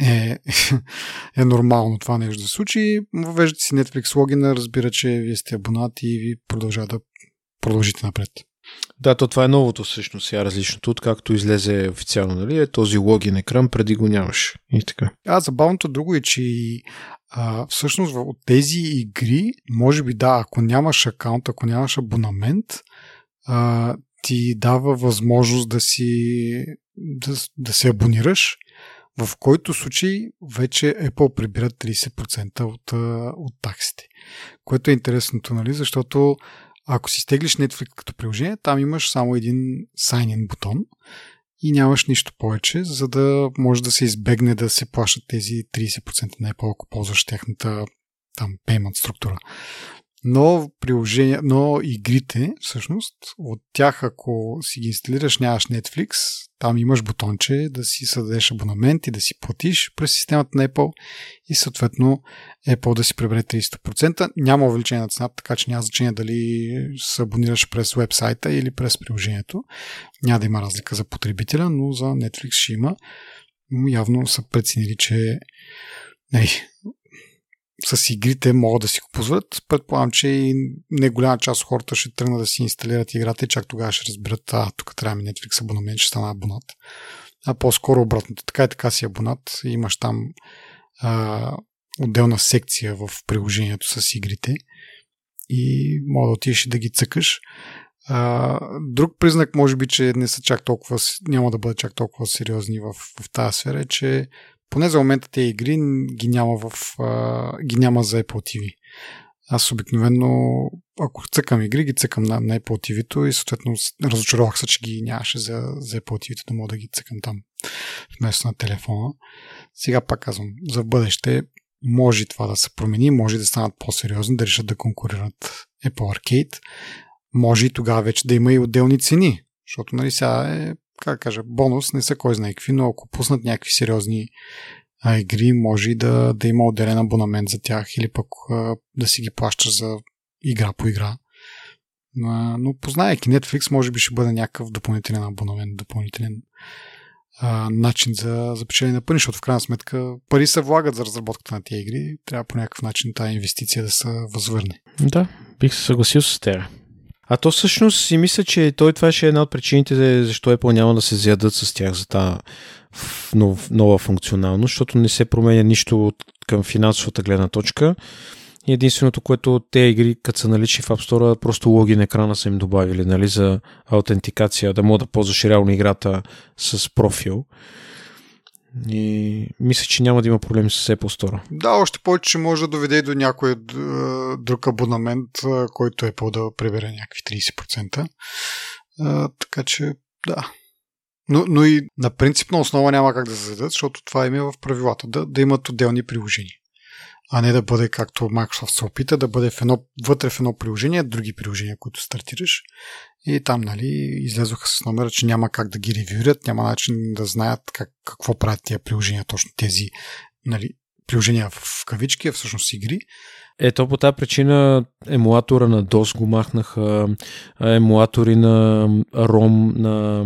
е, е нормално това нещо да случи. Въвеждате си Netflix логина, разбира, че вие сте абонат и ви продължава да продължите напред. Да, то това е новото всъщност, сега различното, откакто излезе официално, нали? Е този логин екран, преди го нямаш. И така. А, забавното друго е, че а, всъщност от тези игри, може би да, ако нямаш акаунт, ако нямаш абонамент, а, ти дава възможност да си да, да се абонираш, в който случай вече Apple прибират 30% от, от таксите. Което е интересното, нали? Защото ако си стеглиш Netflix като приложение, там имаш само един sign-in бутон и нямаш нищо повече, за да може да се избегне да се плащат тези 30% на Apple, ако ползваш тяхната там payment структура. Но приложения, но игрите, всъщност, от тях, ако си ги инсталираш, нямаш Netflix, там имаш бутонче да си създадеш абонамент и да си платиш през системата на Apple и съответно Apple да си прибере 30%. Няма увеличение на цената, така че няма значение дали се абонираш през вебсайта или през приложението. Няма да има разлика за потребителя, но за Netflix ще има. Явно са преценили, че не, с игрите могат да си го позволят. Предполагам, че и не голяма част от хората ще тръгнат да си инсталират играта и чак тогава ще разберат, а, тук трябва ми Netflix абонамент, ще стана абонат. А по-скоро обратното. Така и така си абонат. Имаш там а, отделна секция в приложението с игрите и мога да отидеш да ги цъкаш. А, друг признак, може би, че не са чак толкова, няма да бъдат чак толкова сериозни в, в тази сфера, е, че поне за момента тези игри ги няма, в, а, ги няма за Apple TV. Аз обикновено, ако цъкам игри, ги цъкам на, на Apple TV-то и съответно разочаровах се, че ги нямаше за, за Apple TV-то да мога да ги цъкам там вместо на телефона. Сега пак казвам, за бъдеще може това да се промени, може да станат по-сериозни, да решат да конкурират Apple Arcade. Може и тогава вече да има и отделни цени, защото нали, сега е как кажа, бонус, не са кой знае какви, но ако пуснат някакви сериозни а, игри, може и да, да има отделен абонамент за тях или пък а, да си ги плащаш за игра по игра. А, но познайки Netflix, може би ще бъде някакъв допълнителен абонамент, допълнителен а, начин за, за печелене на пари, защото в крайна сметка пари се влагат за разработката на тези игри. Трябва по някакъв начин тази инвестиция да се възвърне. Да, бих се съгласил с теб. А то всъщност си мисля, че той това ще е една от причините защо Apple няма да се зядат с тях за тази нов, нова функционалност, защото не се променя нищо от, към финансовата гледна точка. Единственото, което те игри, като са налични в App Store, просто логин екрана са им добавили нали, за аутентикация, да мога да ползваш реално играта с профил. И мисля, че няма да има проблеми с Apple Store. Да, още повече, че може да доведе и до някой друг абонамент, който Apple да прибере някакви 30%. А, така че, да. Но, но и на принципна основа няма как да се зададат, защото това им е в правилата, да, да имат отделни приложения а не да бъде както Microsoft се опита, да бъде в едно, вътре в едно приложение, други приложения, които стартираш. И там, нали, излезоха с номера, че няма как да ги ревюрят, няма начин да знаят как, какво правят тия приложения, точно тези, нали, приложения в кавички, а всъщност игри. Ето по тази причина емулатора на DOS го махнаха, емулатори на ROM, на,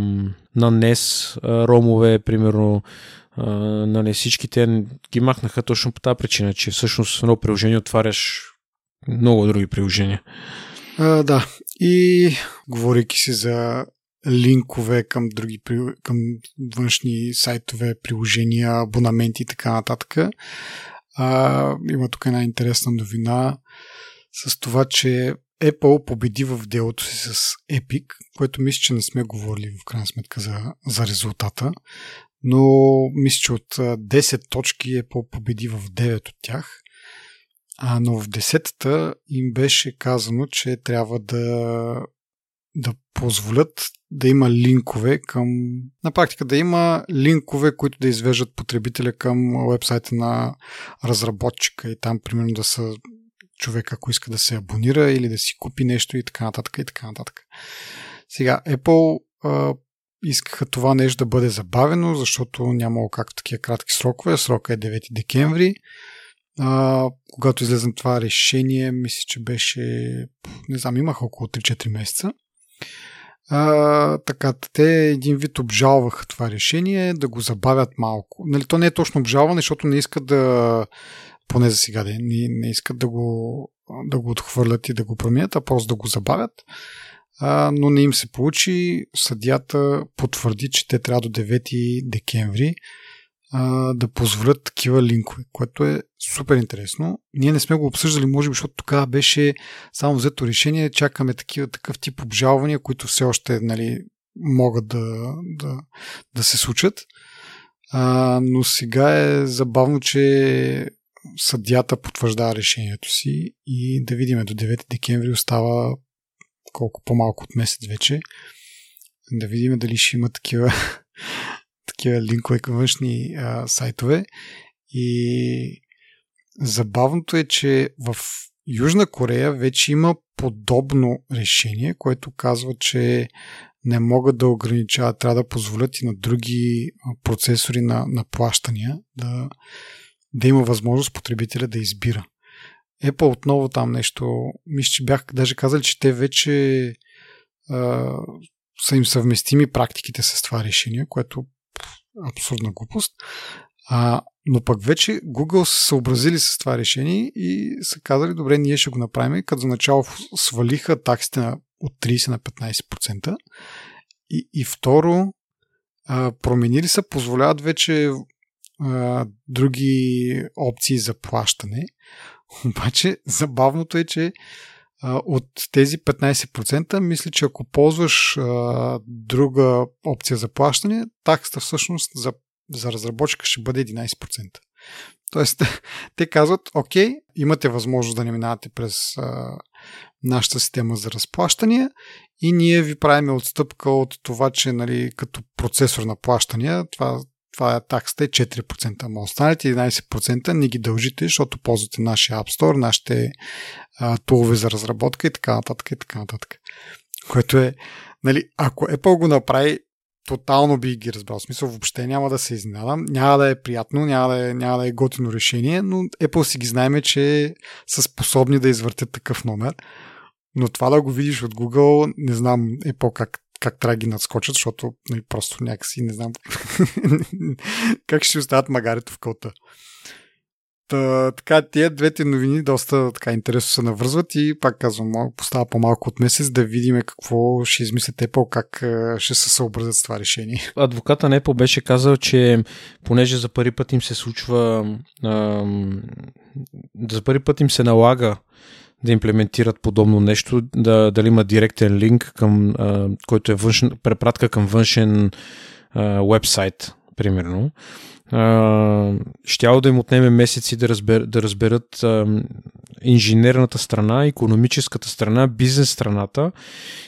на NES, ромове, примерно а, нали, всичките ги махнаха точно по тази причина, че всъщност едно приложение отваряш много други приложения. А, да. И говорейки си за линкове към други към външни сайтове, приложения, абонаменти и така нататък. А, има тук една интересна новина с това, че Apple победи в делото си с Epic, което мисля, че не сме говорили в крайна сметка за, за резултата но мисля, че от 10 точки е по-победи в 9 от тях. А, но в 10-та им беше казано, че трябва да, да позволят да има линкове към... На практика да има линкове, които да извеждат потребителя към вебсайта на разработчика и там примерно да са човек, ако иска да се абонира или да си купи нещо и така нататък и така нататък. Сега, Apple искаха това нещо да бъде забавено, защото нямало как такива кратки срокове. Срока е 9 декември. А, когато излезна това решение, мисля, че беше, не знам, имах около 3-4 месеца. а, така, те един вид обжалваха това решение, да го забавят малко. Нали, то не е точно обжалване, защото не искат да, поне за сега, не, не искат да го, да го отхвърлят и да го променят, а просто да го забавят. А, но не им се получи. Съдята потвърди, че те трябва до 9 декември а, да позволят такива линкове, което е супер интересно. Ние не сме го обсъждали, може би, защото тогава беше само взето решение, чакаме такива, такъв тип обжалвания, които все още нали, могат да, да, да се случат. А, но сега е забавно, че съдята потвърждава решението си и да видим до 9 декември остава колко по-малко от месец вече. Да видим дали ще има такива такива линкове към външни а, сайтове. И забавното е, че в Южна Корея вече има подобно решение, което казва, че не могат да ограничават, трябва да позволят и на други процесори на, на плащания да, да има възможност потребителя да избира. Apple отново там нещо, мисля, че бях даже казали, че те вече а, са им съвместими практиките с това решение, което абсурдна глупост. А, но пък вече Google са съобразили с това решение и са казали, добре, ние ще го направим, като за начало свалиха таксите на, от 30 на 15%. И, и второ, а, променили са, позволяват вече а, други опции за плащане. Обаче забавното е, че от тези 15%, мисля, че ако ползваш а, друга опция за плащане, таксата всъщност за, за разработчика ще бъде 11%. Тоест, те казват, окей, имате възможност да не минавате през а, нашата система за разплащания и ние ви правим отстъпка от това, че нали, като процесор на плащания, това това е таксата е 4%, ама останалите 11% не ги дължите, защото ползвате нашия App Store, нашите а, тулове за разработка и така нататък и така нататък. Което е, нали, ако Apple го направи, тотално би ги разбрал. В смисъл, въобще няма да се изненадам. Няма да е приятно, няма да е, няма да е готино решение, но Apple си ги знаеме, че са способни да извъртят такъв номер. Но това да го видиш от Google, не знам Apple как как трябва да ги надскочат, защото нали, просто някакси не знам как ще остават магарето в кълта. Та, така, тия двете новини доста така интересно се навързват и пак казвам, постава по-малко от месец да видим какво ще измислят Apple, как ще се съобразят с това решение. Адвоката на Apple беше казал, че понеже за първи път им се случва ам, за първи път им се налага да имплементират подобно нещо, да, дали има директен линк, към, а, който е външен, препратка към външен вебсайт, примерно. щяло да им отнеме месеци да, разбер, да разберат а, инженерната страна, економическата страна, бизнес страната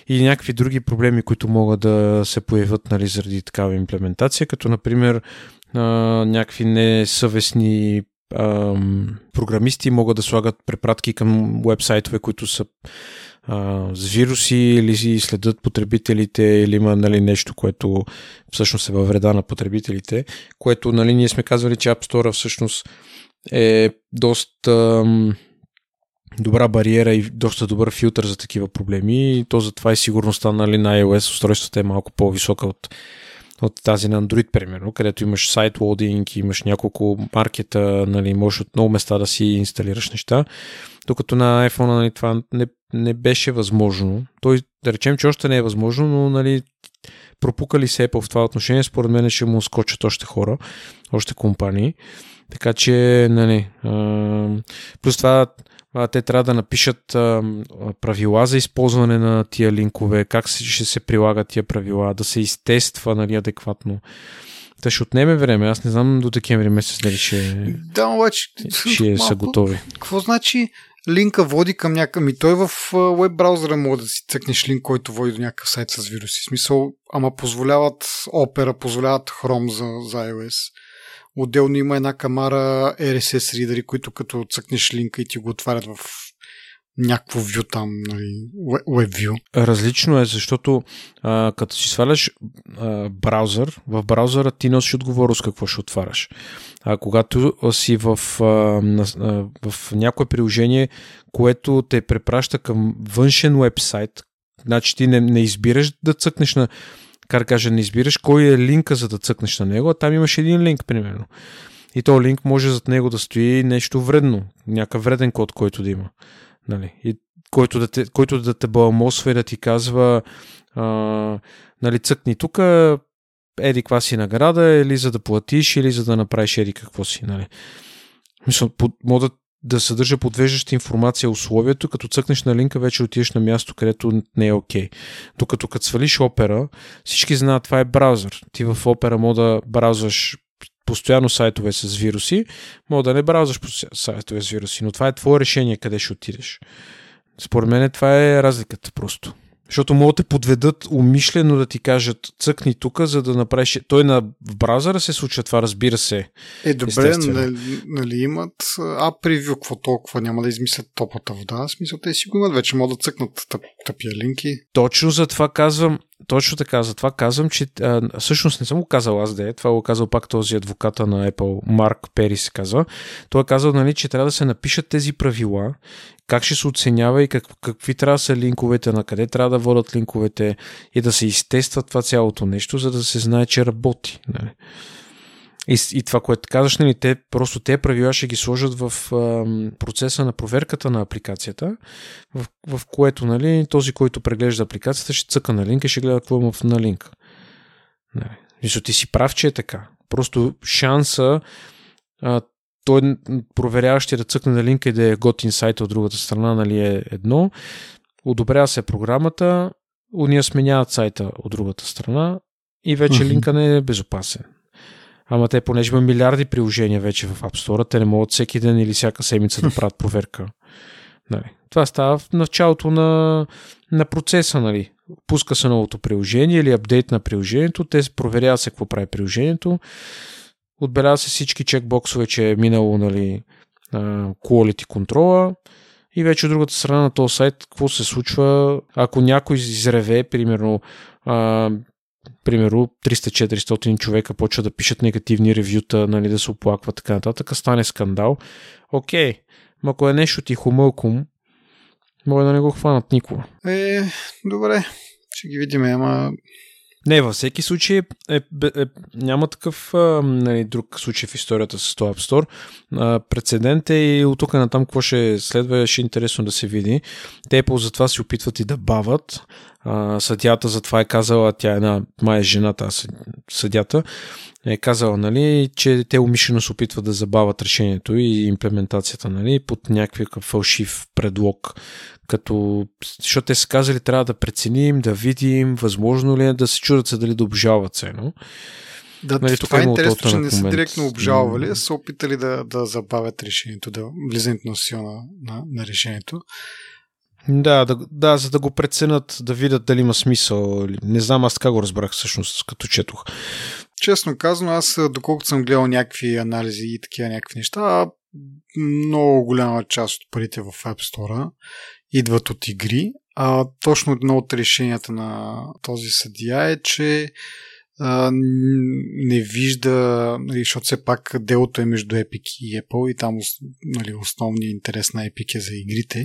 и някакви други проблеми, които могат да се появят нали, заради такава имплементация, като например а, някакви несъвестни ам, програмисти могат да слагат препратки към вебсайтове, които са а, с вируси или следят потребителите или има нали, нещо, което всъщност е във вреда на потребителите, което нали, ние сме казвали, че App Store всъщност е доста ам, добра бариера и доста добър филтър за такива проблеми и то затова и сигурността нали, на iOS устройствата е малко по-висока от от тази на Android, примерно, където имаш сайт лоудинг, имаш няколко маркета, нали, можеш от много места да си инсталираш неща, докато на iPhone нали, това не, не беше възможно. Той, да речем, че още не е възможно, но нали, пропукали се Apple в това отношение, според мен ще му скочат още хора, още компании. Така че, нали, а, плюс това а, те трябва да напишат а, правила за използване на тия линкове, как ще се прилагат тия правила, да се изтества нали, адекватно. Та ще отнеме време. Аз не знам до декември месец дали ще, да, обаче, ще малко, са готови. Какво значи линка води към някакъв... Ми той в веб браузъра може да си цъкнеш линк, който води до някакъв сайт с вируси. В смисъл, ама позволяват Opera, позволяват Chrome за, за iOS. Отделно има една камара RSS reader, които като цъкнеш линка и ти го отварят в някакво вю там, нали, web view. Различно е, защото а, като си сваляш а, браузър, в браузъра ти носиш отговорност какво ще отваряш. А когато си в, а, а, в някое приложение, което те препраща към външен вебсайт, Значи ти не, не избираш да цъкнеш на, как кажа, не избираш кой е линка за да цъкнеш на него, а там имаш един линк, примерно. И то линк може зад него да стои нещо вредно, някакъв вреден код, който да има. Нали? И който да те, който да те баламосва и да ти казва а, нали, цъкни тук, еди каква си награда, или за да платиш, или за да направиш еди какво си. Нали. Мисля, да, да съдържа подвеждаща информация условието, като цъкнеш на линка, вече отидеш на място, където не е окей. Okay. Докато като свалиш опера, всички знаят, това е браузър. Ти в опера мога да браузваш постоянно сайтове с вируси, мога да не браузваш сайтове с вируси, но това е твое решение къде ще отидеш. Според мен това е разликата просто. Защото могат да те подведат умишлено да ти кажат цъкни тук, за да направиш... Той на в браузъра се случва това, разбира се. Е, добре, нали, нали имат а превю, какво толкова няма да измислят топлата вода. В смисъл, те си го имат вече, могат да цъкнат тъп, тъпия линки. Точно за това казвам, точно така, затова казвам, че а, всъщност не съм го казал аз да е, това го казал пак този адвоката на Apple, Марк Пери се казва. Той е казал, нали, че трябва да се напишат тези правила как ще се оценява и как, какви трябва да са линковете, на къде трябва да водят линковете и да се изтества това цялото нещо, за да се знае, че работи. Нали. И, и това, което казваш, нали, те, просто те правила ще ги сложат в а, процеса на проверката на апликацията, в, в което нали, този, който преглежда апликацията, ще цъка на линка и ще гледа какво има на линка. Нали. Ти си прав, че е така. Просто шанса а, той проверяващия да цъкне на линка и да е готин сайт от другата страна, нали е едно. Одобрява се програмата, уния сменяват сайта от другата страна и вече uh-huh. линка не е безопасен. Ама те, понеже има милиарди приложения вече в App Store, те не могат всеки ден или всяка седмица да правят проверка. Нали. Това става в началото на, на процеса. Нали. Пуска се новото приложение или апдейт на приложението, те проверяват се какво прави приложението Отбелязва се всички чекбоксове, че е минало нали, quality контрола и вече от другата страна на този сайт какво се случва, ако някой изреве, примерно, примерно 300-400 човека почва да пишат негативни ревюта, нали, да се оплакват, така нататък, стане скандал. Окей, но ако е нещо тихо мълком, може да не го хванат никога. Е, добре, ще ги видим, ама не, във всеки случай е, е, е, няма такъв а, нали, друг случай в историята с този App Store. Прецедент е и от тук на там какво ще следва, ще е интересно да се види. Те Apple затова се опитват и да бават. А, съдята затова е казала, тя е една мая жената, съдята, е казала, нали, че те умишлено се опитват да забавят решението и имплементацията, нали, под някакъв фалшив предлог, като, защото те са казали, трябва да преценим, да видим, възможно ли е да се чудят се дали да обжалват цено. Да, нали, това е интересно, че не са директно обжалвали, са опитали да, да забавят решението, да влизането на сила на, на решението. Да, да, да, за да го преценят, да видят дали има смисъл. Не знам аз така го разбрах всъщност, като четох. Честно казано, аз доколкото съм гледал някакви анализи и такива някакви неща, много голяма част от парите в App Store идват от игри. А точно едно от решенията на този съдия е, че а, не вижда, нали, защото все пак делото е между Epic и Apple и там нали, основният интерес на Epic е за игрите.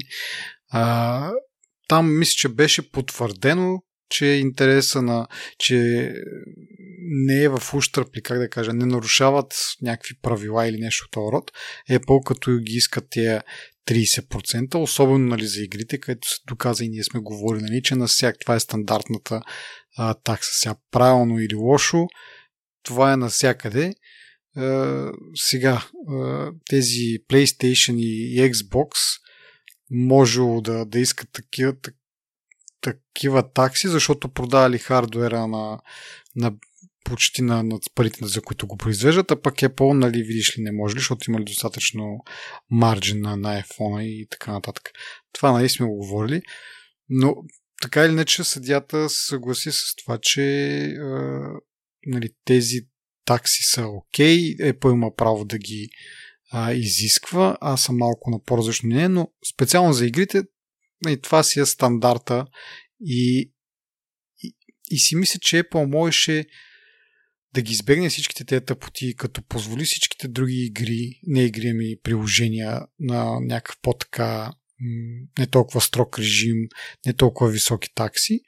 А, там мисля, че беше потвърдено, че интереса на, че не е в ущърп, как да кажа, не нарушават някакви правила или нещо от този род. Apple като ги искат тия 30%, особено нали, за игрите, където се доказа и ние сме говорили, нали, че на всяк това е стандартната а, такса. Сега правилно или лошо, това е навсякъде. А, сега, а, тези PlayStation и Xbox може да, да искат такива, такива такси, защото продавали хардуера на, на почти на, на парите, за които го произвеждат, а пък Apple, нали, видиш ли, не може ли, защото има ли достатъчно марджин на, iPhone и така нататък. Това, нали, сме го говорили, но така или иначе съдята съгласи с това, че е, нали, тези такси са окей, okay, Apple има право да ги а, изисква, аз съм малко на по-различно мнение, но специално за игрите нали, това си е стандарта и, и, и си мисля, че Apple можеше да ги избегне всичките тези тъпоти, като позволи всичките други игри, не игри, ами приложения на някакъв по-така не толкова строг режим, не толкова високи такси,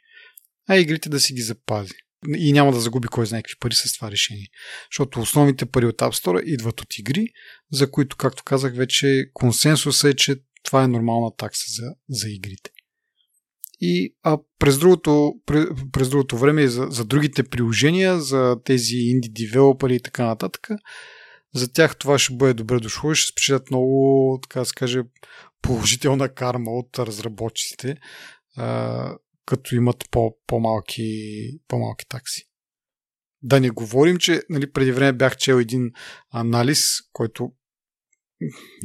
а игрите да си ги запази. И няма да загуби кой знае какви пари с това решение. Защото основните пари от App Store идват от игри, за които, както казах, вече консенсус е, че това е нормална такса за, за игрите. И а през, другото, през, през другото време за, за другите приложения, за тези инди девелопери и така нататък, за тях това ще бъде добре дошло и ще спечелят много, така да се каже, положителна карма от разработчиците, а, като имат по, по-малки, по-малки такси. Да не говорим, че нали, преди време бях чел един анализ, който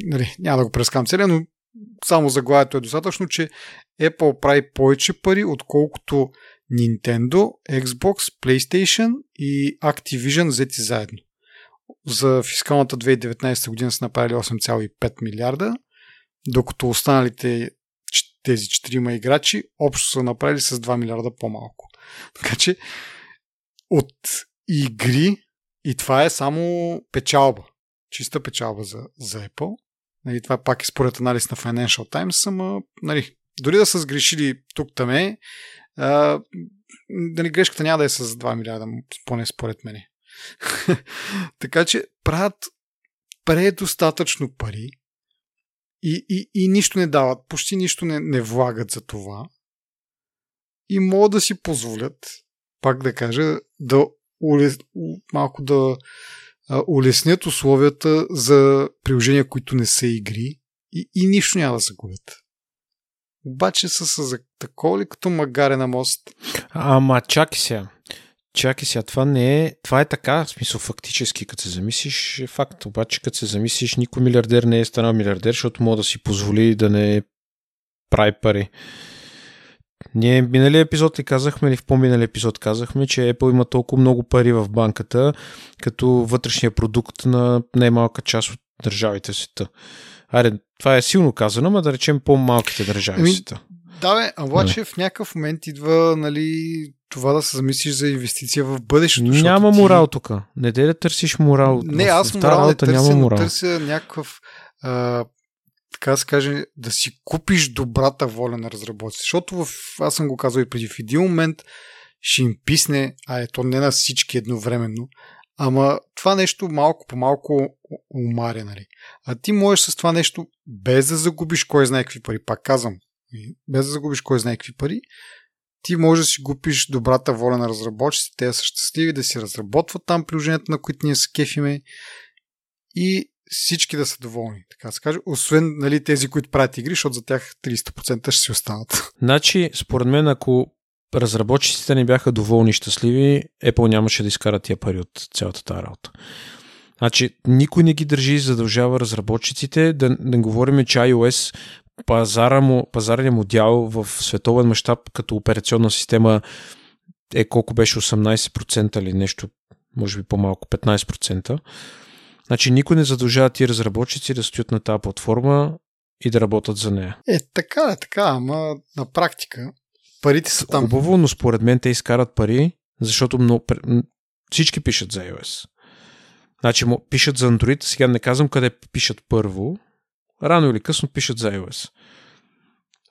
нали, няма да го прескам целия, но само заглавието е достатъчно, че Apple прави повече пари, отколкото Nintendo, Xbox, PlayStation и Activision взети заедно. За фискалната 2019 година са направили 8,5 милиарда, докато останалите тези четирима играчи общо са направили с 2 милиарда по-малко. Така че от игри и това е само печалба. Чиста печалба за, за Apple. Нали, това пак е според анализ на Financial Times, ама нали, дори да са сгрешили тук-таме, нали, грешката няма да е с 2 милиарда, поне според мене. така че правят предостатъчно пари и, и, и нищо не дават, почти нищо не, не влагат за това и могат да си позволят, пак да кажа, да малко да улеснят условията за приложения, които не са игри и, и нищо няма да загубят. Обаче са, са за такова ли като магаре мост? Ама чакай сега. Чакай сега, това не е... Това е така, в смисъл фактически, като се замислиш, е факт. Обаче, като се замислиш, никой милиардер не е станал милиардер, защото може да си позволи да не прави пари. Ние миналия епизод ли казахме, или в по-миналия епизод казахме, че Apple има толкова много пари в банката, като вътрешния продукт на най-малка част от държавите в света. Аре, това е силно казано, но да речем по-малките държави в света. Да, бе, а обаче в някакъв момент идва нали, това да се замислиш за инвестиция в бъдещето. Няма морал ти... тук. Не де да търсиш морал. Не, аз морал не търся, няма морал. търся някакъв а, така да се каже, да си купиш добрата воля на разработците. Защото в, аз съм го казал и преди, в един момент ще им писне, а ето не на всички едновременно, ама това нещо малко по малко умаря, нали? А ти можеш с това нещо, без да загубиш кой знае какви пари, пак казвам, без да загубиш кой знае какви пари, ти можеш да си купиш добрата воля на разработчиците, те са щастливи да си разработват там приложенията, на които ние се кефиме и всички да са доволни, така да се каже, освен нали, тези, които правят игри, защото за тях 30% ще си останат. Значи, според мен, ако разработчиците не бяха доволни и щастливи, Apple нямаше да изкара тия пари от цялата тази работа. Значи, никой не ги държи и задължава разработчиците. Да не говорим, че iOS пазара му, пазарния му дял в световен мащаб като операционна система е колко беше 18% или нещо, може би по-малко, 15%. Значи никой не задължава ти разработчици да стоят на тази платформа и да работят за нея. Е, така е, така, ама на практика парите са там. Хубаво, но според мен те изкарат пари, защото много, всички пишат за iOS. Значи пишат за Android, сега не казвам къде пишат първо, рано или късно пишат за iOS.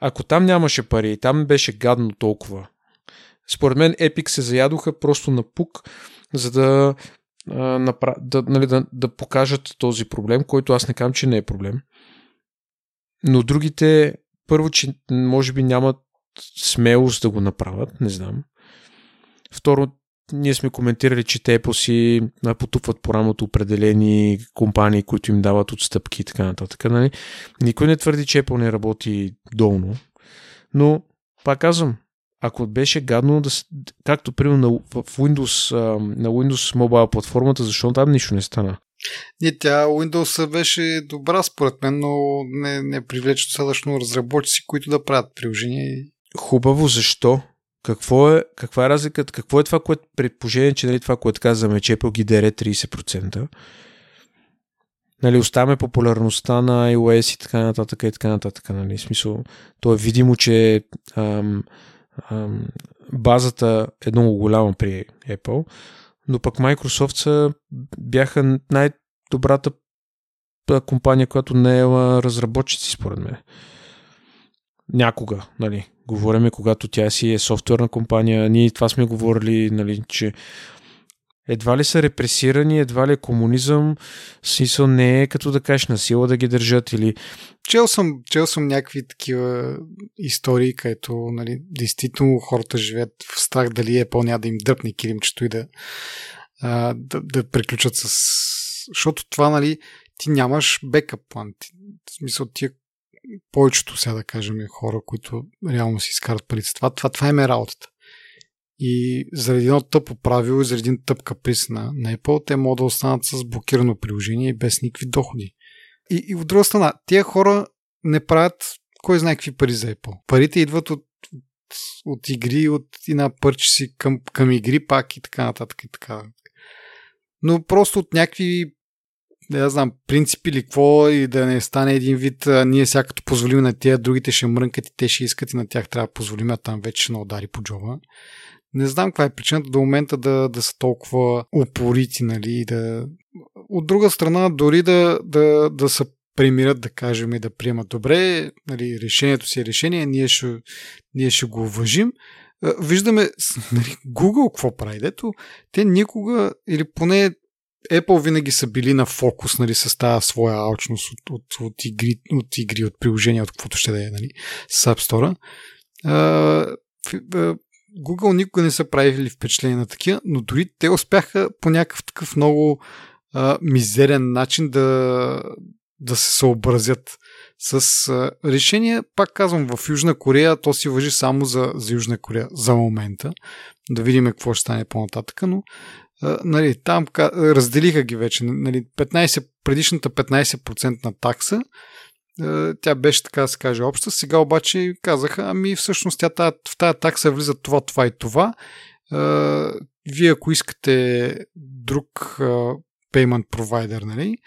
Ако там нямаше пари и там беше гадно толкова, според мен Epic се заядоха просто на пук, за да да, нали, да, да покажат този проблем, който аз не казвам, че не е проблем. Но другите, първо, че може би нямат смелост да го направят, не знам. Второ, ние сме коментирали, че те Apple си потупват по рамото определени компании, които им дават отстъпки и така нататък. Нали? Никой не твърди, че Apple не работи долно. Но, пак казвам, ако беше гадно, да, както примерно в Windows, на Windows Mobile платформата, защо там нищо не стана? Не, тя Windows беше добра според мен, но не, не привлече достатъчно разработчици, които да правят приложения. Хубаво, защо? Какво е, каква е разликата? Какво е това, което предположение, че нали, това, което казваме, че Apple ги дере 30%? Нали, оставяме популярността на iOS и така нататък и така нататък. Нали? В смисъл, то е видимо, че ам, базата е много голяма при Apple, но пък Microsoft са, бяха най-добрата компания, която не е разработчици, според мен. някога, нали, говориме, когато тя си е софтуерна компания, ние това сме говорили, нали, че едва ли са репресирани, едва ли е комунизъм, смисъл не е като да кажеш на сила да ги държат или... Чел съм, чел съм някакви такива истории, където нали, действително хората живеят в страх дали е по-ня да им дръпне килимчето и да, а, да, да приключат с... Защото това, нали, ти нямаш бекъп план. Ти, в смисъл, тия повечето, сега да кажем, хора, които реално си изкарат парите. Това, това, това е работата. И заради едно тъпо правило и заради един тъп каприз на, на Apple, те могат да останат с блокирано приложение и без никакви доходи. И, и от друга страна, тия хора не правят кой знае какви пари за Apple. Парите идват от, от, игри, от и на пърчи към, към игри пак и така нататък и така. Но просто от някакви да знам, принципи или какво и да не стане един вид, а, ние сега като позволим на тия, другите ще мрънкат и те ще искат и на тях трябва да позволим, а там вече ще удари по джоба. Не знам каква е причината до момента да, да са толкова упорити, нали, да... От друга страна, дори да, да, да се примират, да кажем, и да приемат добре, нали, решението си е решение, ние ще, ние ще го уважим. Виждаме нали, Google какво прави, дето те никога, или поне Apple винаги са били на фокус нали, с тази своя алчност от, от, от, игри, от игри, от приложения, от каквото ще да е нали, с App Store. Google никога не са правили впечатление на такива, но дори те успяха по някакъв такъв много а, мизерен начин да, да се съобразят с а, решение. Пак казвам, в Южна Корея то си въжи само за, за Южна Корея за момента. Да видим какво ще стане по-нататък, но а, нали, там разделиха ги вече. Нали, 15, предишната 15% на такса тя беше така да се каже обща. Сега обаче казаха, ами всъщност тя, в тази такса влиза това, това и това. Е, вие ако искате друг е, payment provider, нали,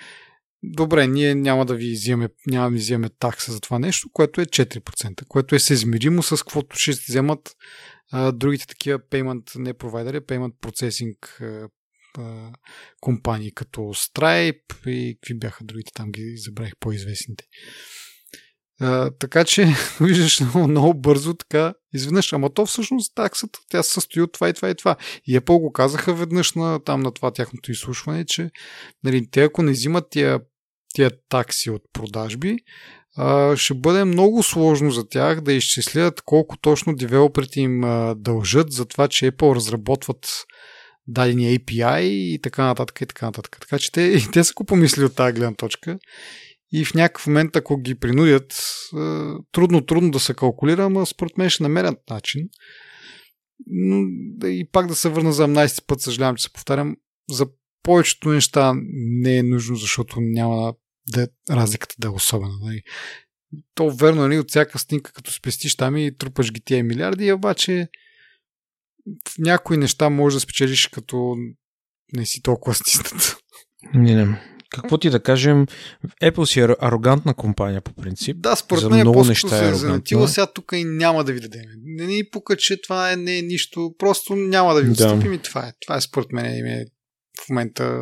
добре, ние няма да ви вземем, няма да ви вземем такса за това нещо, което е 4%, което е съизмеримо с каквото ще вземат другите такива payment, не провайдери, payment processing компании като Stripe и какви бяха другите, там ги забравих по-известните. А, така че, виждаш много, много бързо така изведнъж. Ама то всъщност таксата, тя се състои от това и това и това. И Apple го казаха веднъж на, там на това тяхното изслушване, че нали, те ако не взимат тия, тия такси от продажби, а, ще бъде много сложно за тях да изчислят колко точно девелоперите им а, дължат за това, че Apple разработват дадени API и така нататък и така нататък. Така че те, те са го помисли от тази гледна точка и в някакъв момент, ако ги принудят, трудно, трудно да се калкулира, но според мен ще намерят начин. Но и пак да се върна за 17 път, съжалявам, че се повтарям, за повечето неща не е нужно, защото няма да разликата да е особена. Нали. То верно, нали, от всяка снимка, като спестиш там и трупаш ги тия милиарди, обаче в някои неща може да спечелиш, като не си толкова стиснат. Не, не. Какво ти да кажем, Apple си е арогантна компания по принцип. Да, според мен много неща се е занатила. Сега тук и няма да ви дадем. Не ни пука, че това е, не е нищо. Просто няма да ви отстъпим да. и това е. Това е според мен им е в момента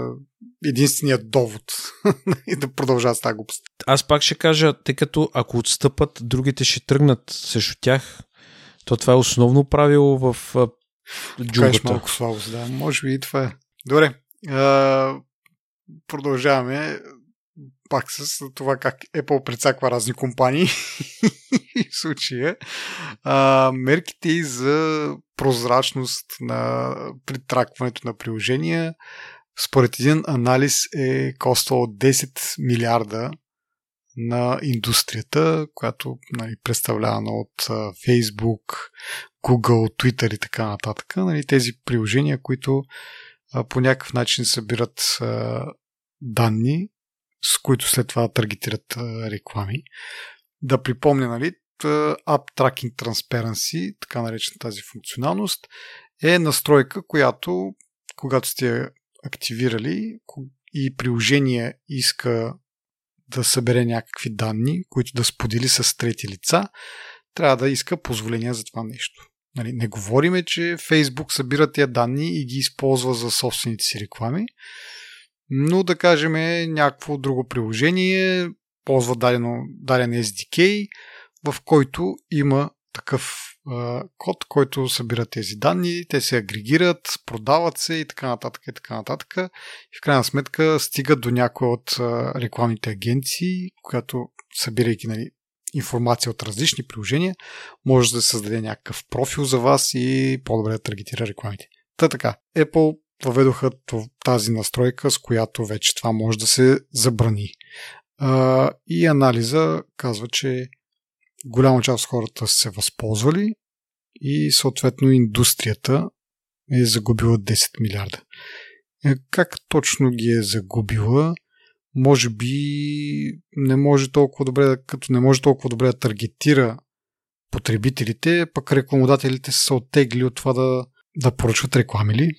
единственият довод и да продължават с тази глупост. Аз пак ще кажа, тъй като ако отстъпат, другите ще тръгнат срещу тях, то това е основно правило в джунгата. малко слабо, да. Може би и това е. Добре. А, продължаваме пак с това как Apple прецаква разни компании в случая. А, мерките и за прозрачност на притракването на приложения според един анализ е коствало 10 милиарда на индустрията, която нали, представлявана от Facebook, Google, Twitter и така нататък. Нали, тези приложения, които а, по някакъв начин събират а, данни, с които след това таргетират а, реклами. Да припомня, нали, App Tracking Transparency, така наречена тази функционалност, е настройка, която, когато сте активирали и приложение иска да събере някакви данни, които да сподели с трети лица, трябва да иска позволение за това нещо. Нали, не говориме, че Facebook събира тия данни и ги използва за собствените си реклами, но да кажем някакво друго приложение, ползва дадено, даден SDK, в който има такъв а, код, който събира тези данни, те се агрегират, продават се и така нататък и така нататък. И в крайна сметка стигат до някои от а, рекламните агенции, която събирайки нали, информация от различни приложения, може да създаде някакъв профил за вас и по-добре да таргетира рекламите. Та така, Apple въведоха тази настройка, с която вече това може да се забрани. И анализа казва, че голяма част от хората са се възползвали и съответно индустрията е загубила 10 милиарда. Е, как точно ги е загубила? Може би не може толкова добре, като не може толкова добре да таргетира потребителите, пък рекламодателите са оттегли от това да, да поръчват реклами ли?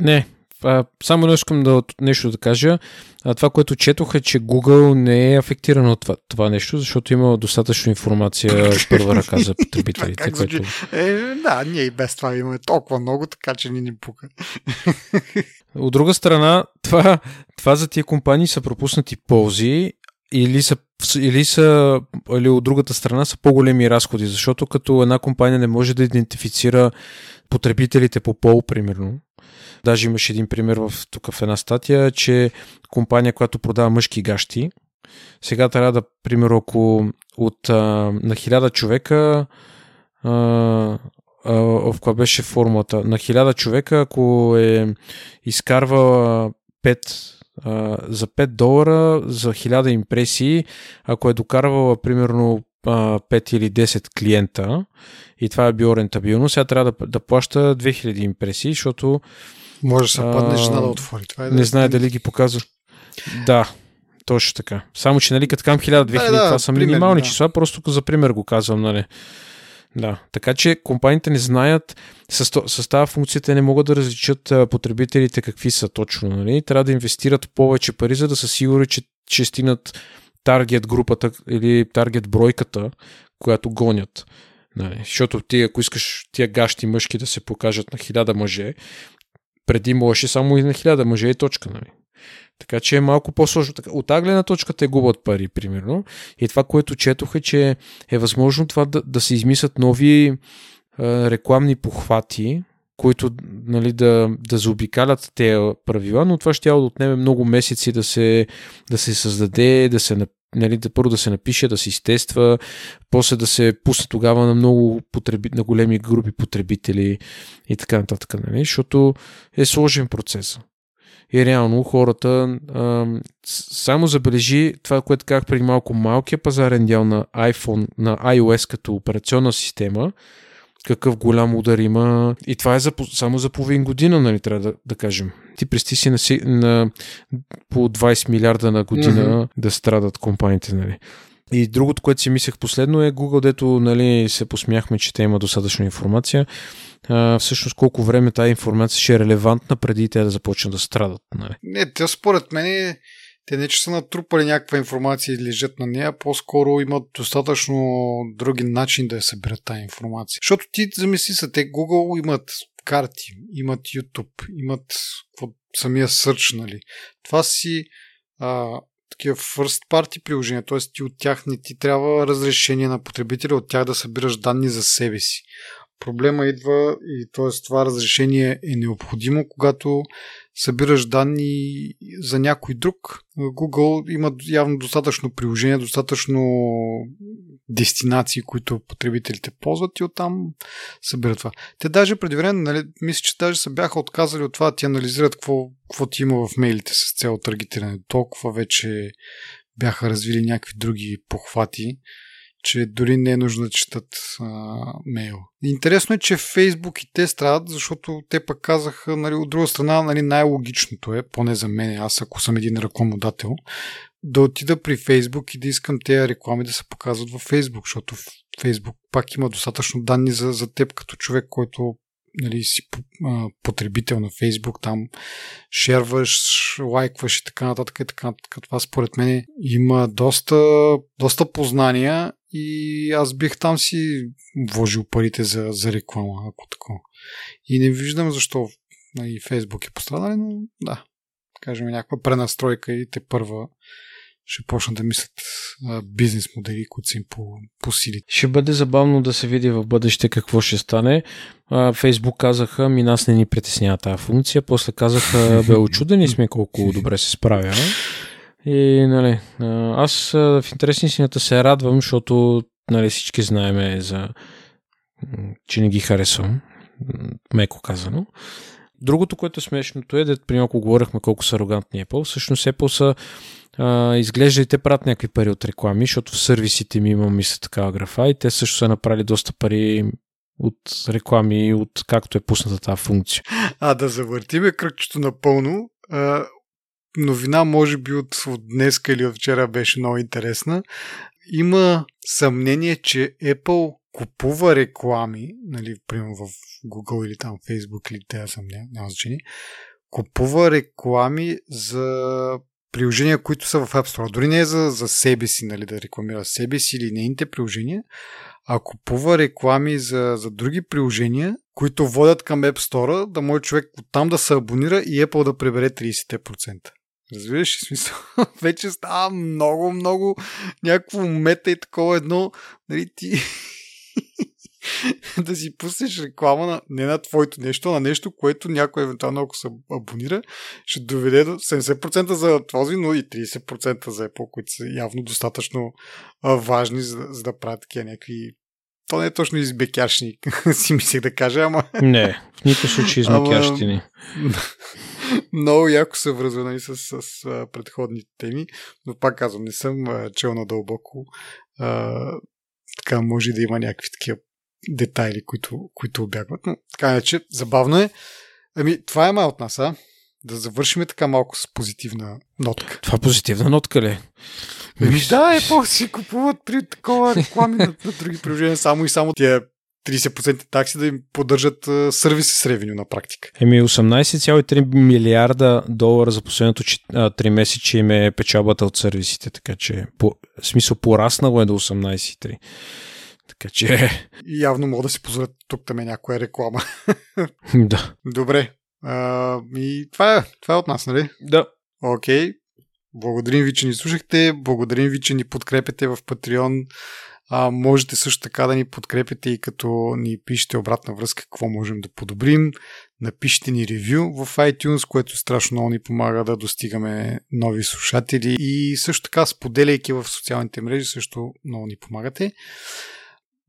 Не, а, само искам да, нещо да кажа. А, това, което четох е, че Google не е афектиран от това, това нещо, защото има достатъчно информация от първа ръка за потребителите. което... е, да, ние и без това имаме толкова много, така че ни ни пука. От друга страна, това, това за тия компании са пропуснати ползи или са, или са или от другата страна са по-големи разходи, защото като една компания не може да идентифицира потребителите по пол, примерно, Даже имаше един пример в, тук в една статия, че компания, която продава мъжки гащи, сега трябва да, примерно, ако от на хиляда човека а, а, в коя беше формулата? На хиляда човека, ако е изкарва 5 а, за 5 долара за 1000 импресии, ако е докарвала примерно 5 или 10 клиента и това е било рентабилно, сега трябва да, да плаща 2000 импресии, защото може да се падне жена да отвори. Това е не да... знае дали ги показва. Да, точно така. Само, че нали, като кам 1000-2000, да, да, това са пример, минимални да. числа, просто за пример го казвам, нали. Да, така че компаниите не знаят, с, с тази функция не могат да различат потребителите какви са точно. Нали? Трябва да инвестират повече пари, за да са сигурни, че, че стигнат таргет групата или таргет бройката, която гонят. Нали? Защото ти, ако искаш тия гащи мъжки да се покажат на хиляда мъже, преди можеше само и на хиляда мъже и точка. Нали? Така че е малко по-сложно. От тази гледна точка те губят пари, примерно. И това, което четох е, че е възможно това да, да се измислят нови е, рекламни похвати, които нали, да, да заобикалят тези правила, но това ще да отнеме много месеци да се, да се създаде, да се нали, да първо да се напише, да се изтества, после да се пусне тогава на много потреби, на големи групи потребители и така нататък, нали, защото е сложен процес. И реално хората а, само забележи това, което казах преди малко, малкия пазарен дял на iPhone, на iOS като операционна система, какъв голям удар има. И това е за, само за половин година, нали, трябва да, да кажем. Ти прести си на, на по 20 милиарда на година mm-hmm. да страдат компаниите, нали. И другото, което си мислех последно е Google, дето нали, се посмяхме, че те има достатъчно информация. А, всъщност колко време тази информация ще е релевантна преди те да започнат да страдат. Нали? Не, те според мен те не че са натрупали някаква информация и лежат на нея, по-скоро имат достатъчно други начини да я съберат тази информация. Защото ти замисли се, те Google имат карти, имат YouTube, имат самия search, нали. Това си а, такива first party приложения, т.е. ти от тях не ти трябва разрешение на потребителя, от тях да събираш данни за себе си. Проблема идва и т.е. това разрешение е необходимо, когато събираш данни за някой друг. Google има явно достатъчно приложения, достатъчно дестинации, които потребителите ползват и оттам събират това. Те даже преди време, нали, мисля, че даже се бяха отказали от това да ти анализират какво, какво ти има в мейлите с цел таргетиране. Толкова вече бяха развили някакви други похвати, че дори не е нужно да четат а, мейл. Интересно е, че Фейсбук и те страдат, защото те пък казаха, нали, от друга страна, нали, най-логичното е, поне за мен, аз ако съм един рекламодател, да отида при Фейсбук и да искам тези реклами да се показват във Фейсбук, защото Фейсбук пак има достатъчно данни за, за теб като човек, който нали, си потребител на Фейсбук, там шерваш, лайкваш и така нататък и така нататък. Това според мен има доста, доста познания и аз бих там си вложил парите за, за реклама, ако такова. И не виждам защо нали, Фейсбук е пострадали, но да, кажем някаква пренастройка и те първа ще почнат да мислят а, бизнес модели, които са им по, по силите. Ще бъде забавно да се види в бъдеще какво ще стане. Фейсбук казаха, ми нас не ни притеснява тази функция. После казаха, бе, очудени сме колко добре се справя. И, нали, аз в интересни синята се радвам, защото нали, всички знаеме за че не ги харесвам, меко казано. Другото, което е смешното е, да при малко говорихме колко са арогантни Apple, всъщност Apple са а, изглежда и те правят някакви пари от реклами, защото в сервисите ми имам мисля такава графа и те също са направили доста пари от реклами, от както е пусната тази функция. А да завъртиме кръгчето напълно, а, новина може би от, от днес или от вчера беше много интересна. Има съмнение, че Apple купува реклами, нали, примерно в Google или там Facebook или те съм, няма, няма значение, купува реклами за приложения, които са в App Store. Дори не е за, за себе си, нали, да рекламира себе си или нейните приложения, а купува реклами за, за други приложения, които водят към App Store, да може човек там да се абонира и Apple да прибере 30%. Разбираш ли смисъл? Вече става много, много някакво мета и такова едно. Нали, ти да си пуснеш реклама на, не на твоето нещо, а на нещо, което някой евентуално, ако се абонира, ще доведе до 70% за този, но и 30% за Apple, които са явно достатъчно а, важни, за, за да правят такива някакви то не е точно избекяшни, си мислех да кажа, ама... Не, в никакъв случай избекящини. Много яко се връзва нали, с, с, с предходните теми, но пак казвам, не съм чел надълбоко. А, така може да има някакви такива детайли, които, които обягват. Но така иначе, забавно е. Ами, това е май от нас, а? Да завършим така малко с позитивна нотка. Това позитивна нотка ли? Ами да, е, по си купуват при такова реклами на, на други приложения, само и само тия 30% такси да им поддържат сервиси с ревеню на практика. Еми 18,3 милиарда долара за последното 3 месече им е печалбата от сервисите, така че по, смисъл пораснало е до 18,3. Така че... Явно мога да си позволят тук там е някоя реклама. да. Добре. А, и това е, това е от нас, нали? Да. Окей. Okay. Благодарим ви, че ни слушахте. Благодарим ви, че ни подкрепяте в Patreon. А, можете също така да ни подкрепите и като ни пишете обратна връзка какво можем да подобрим. Напишете ни ревю в iTunes, което страшно много ни помага да достигаме нови слушатели и също така споделяйки в социалните мрежи също много ни помагате.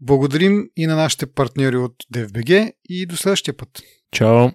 Благодарим и на нашите партньори от DFBG и до следващия път. Чао!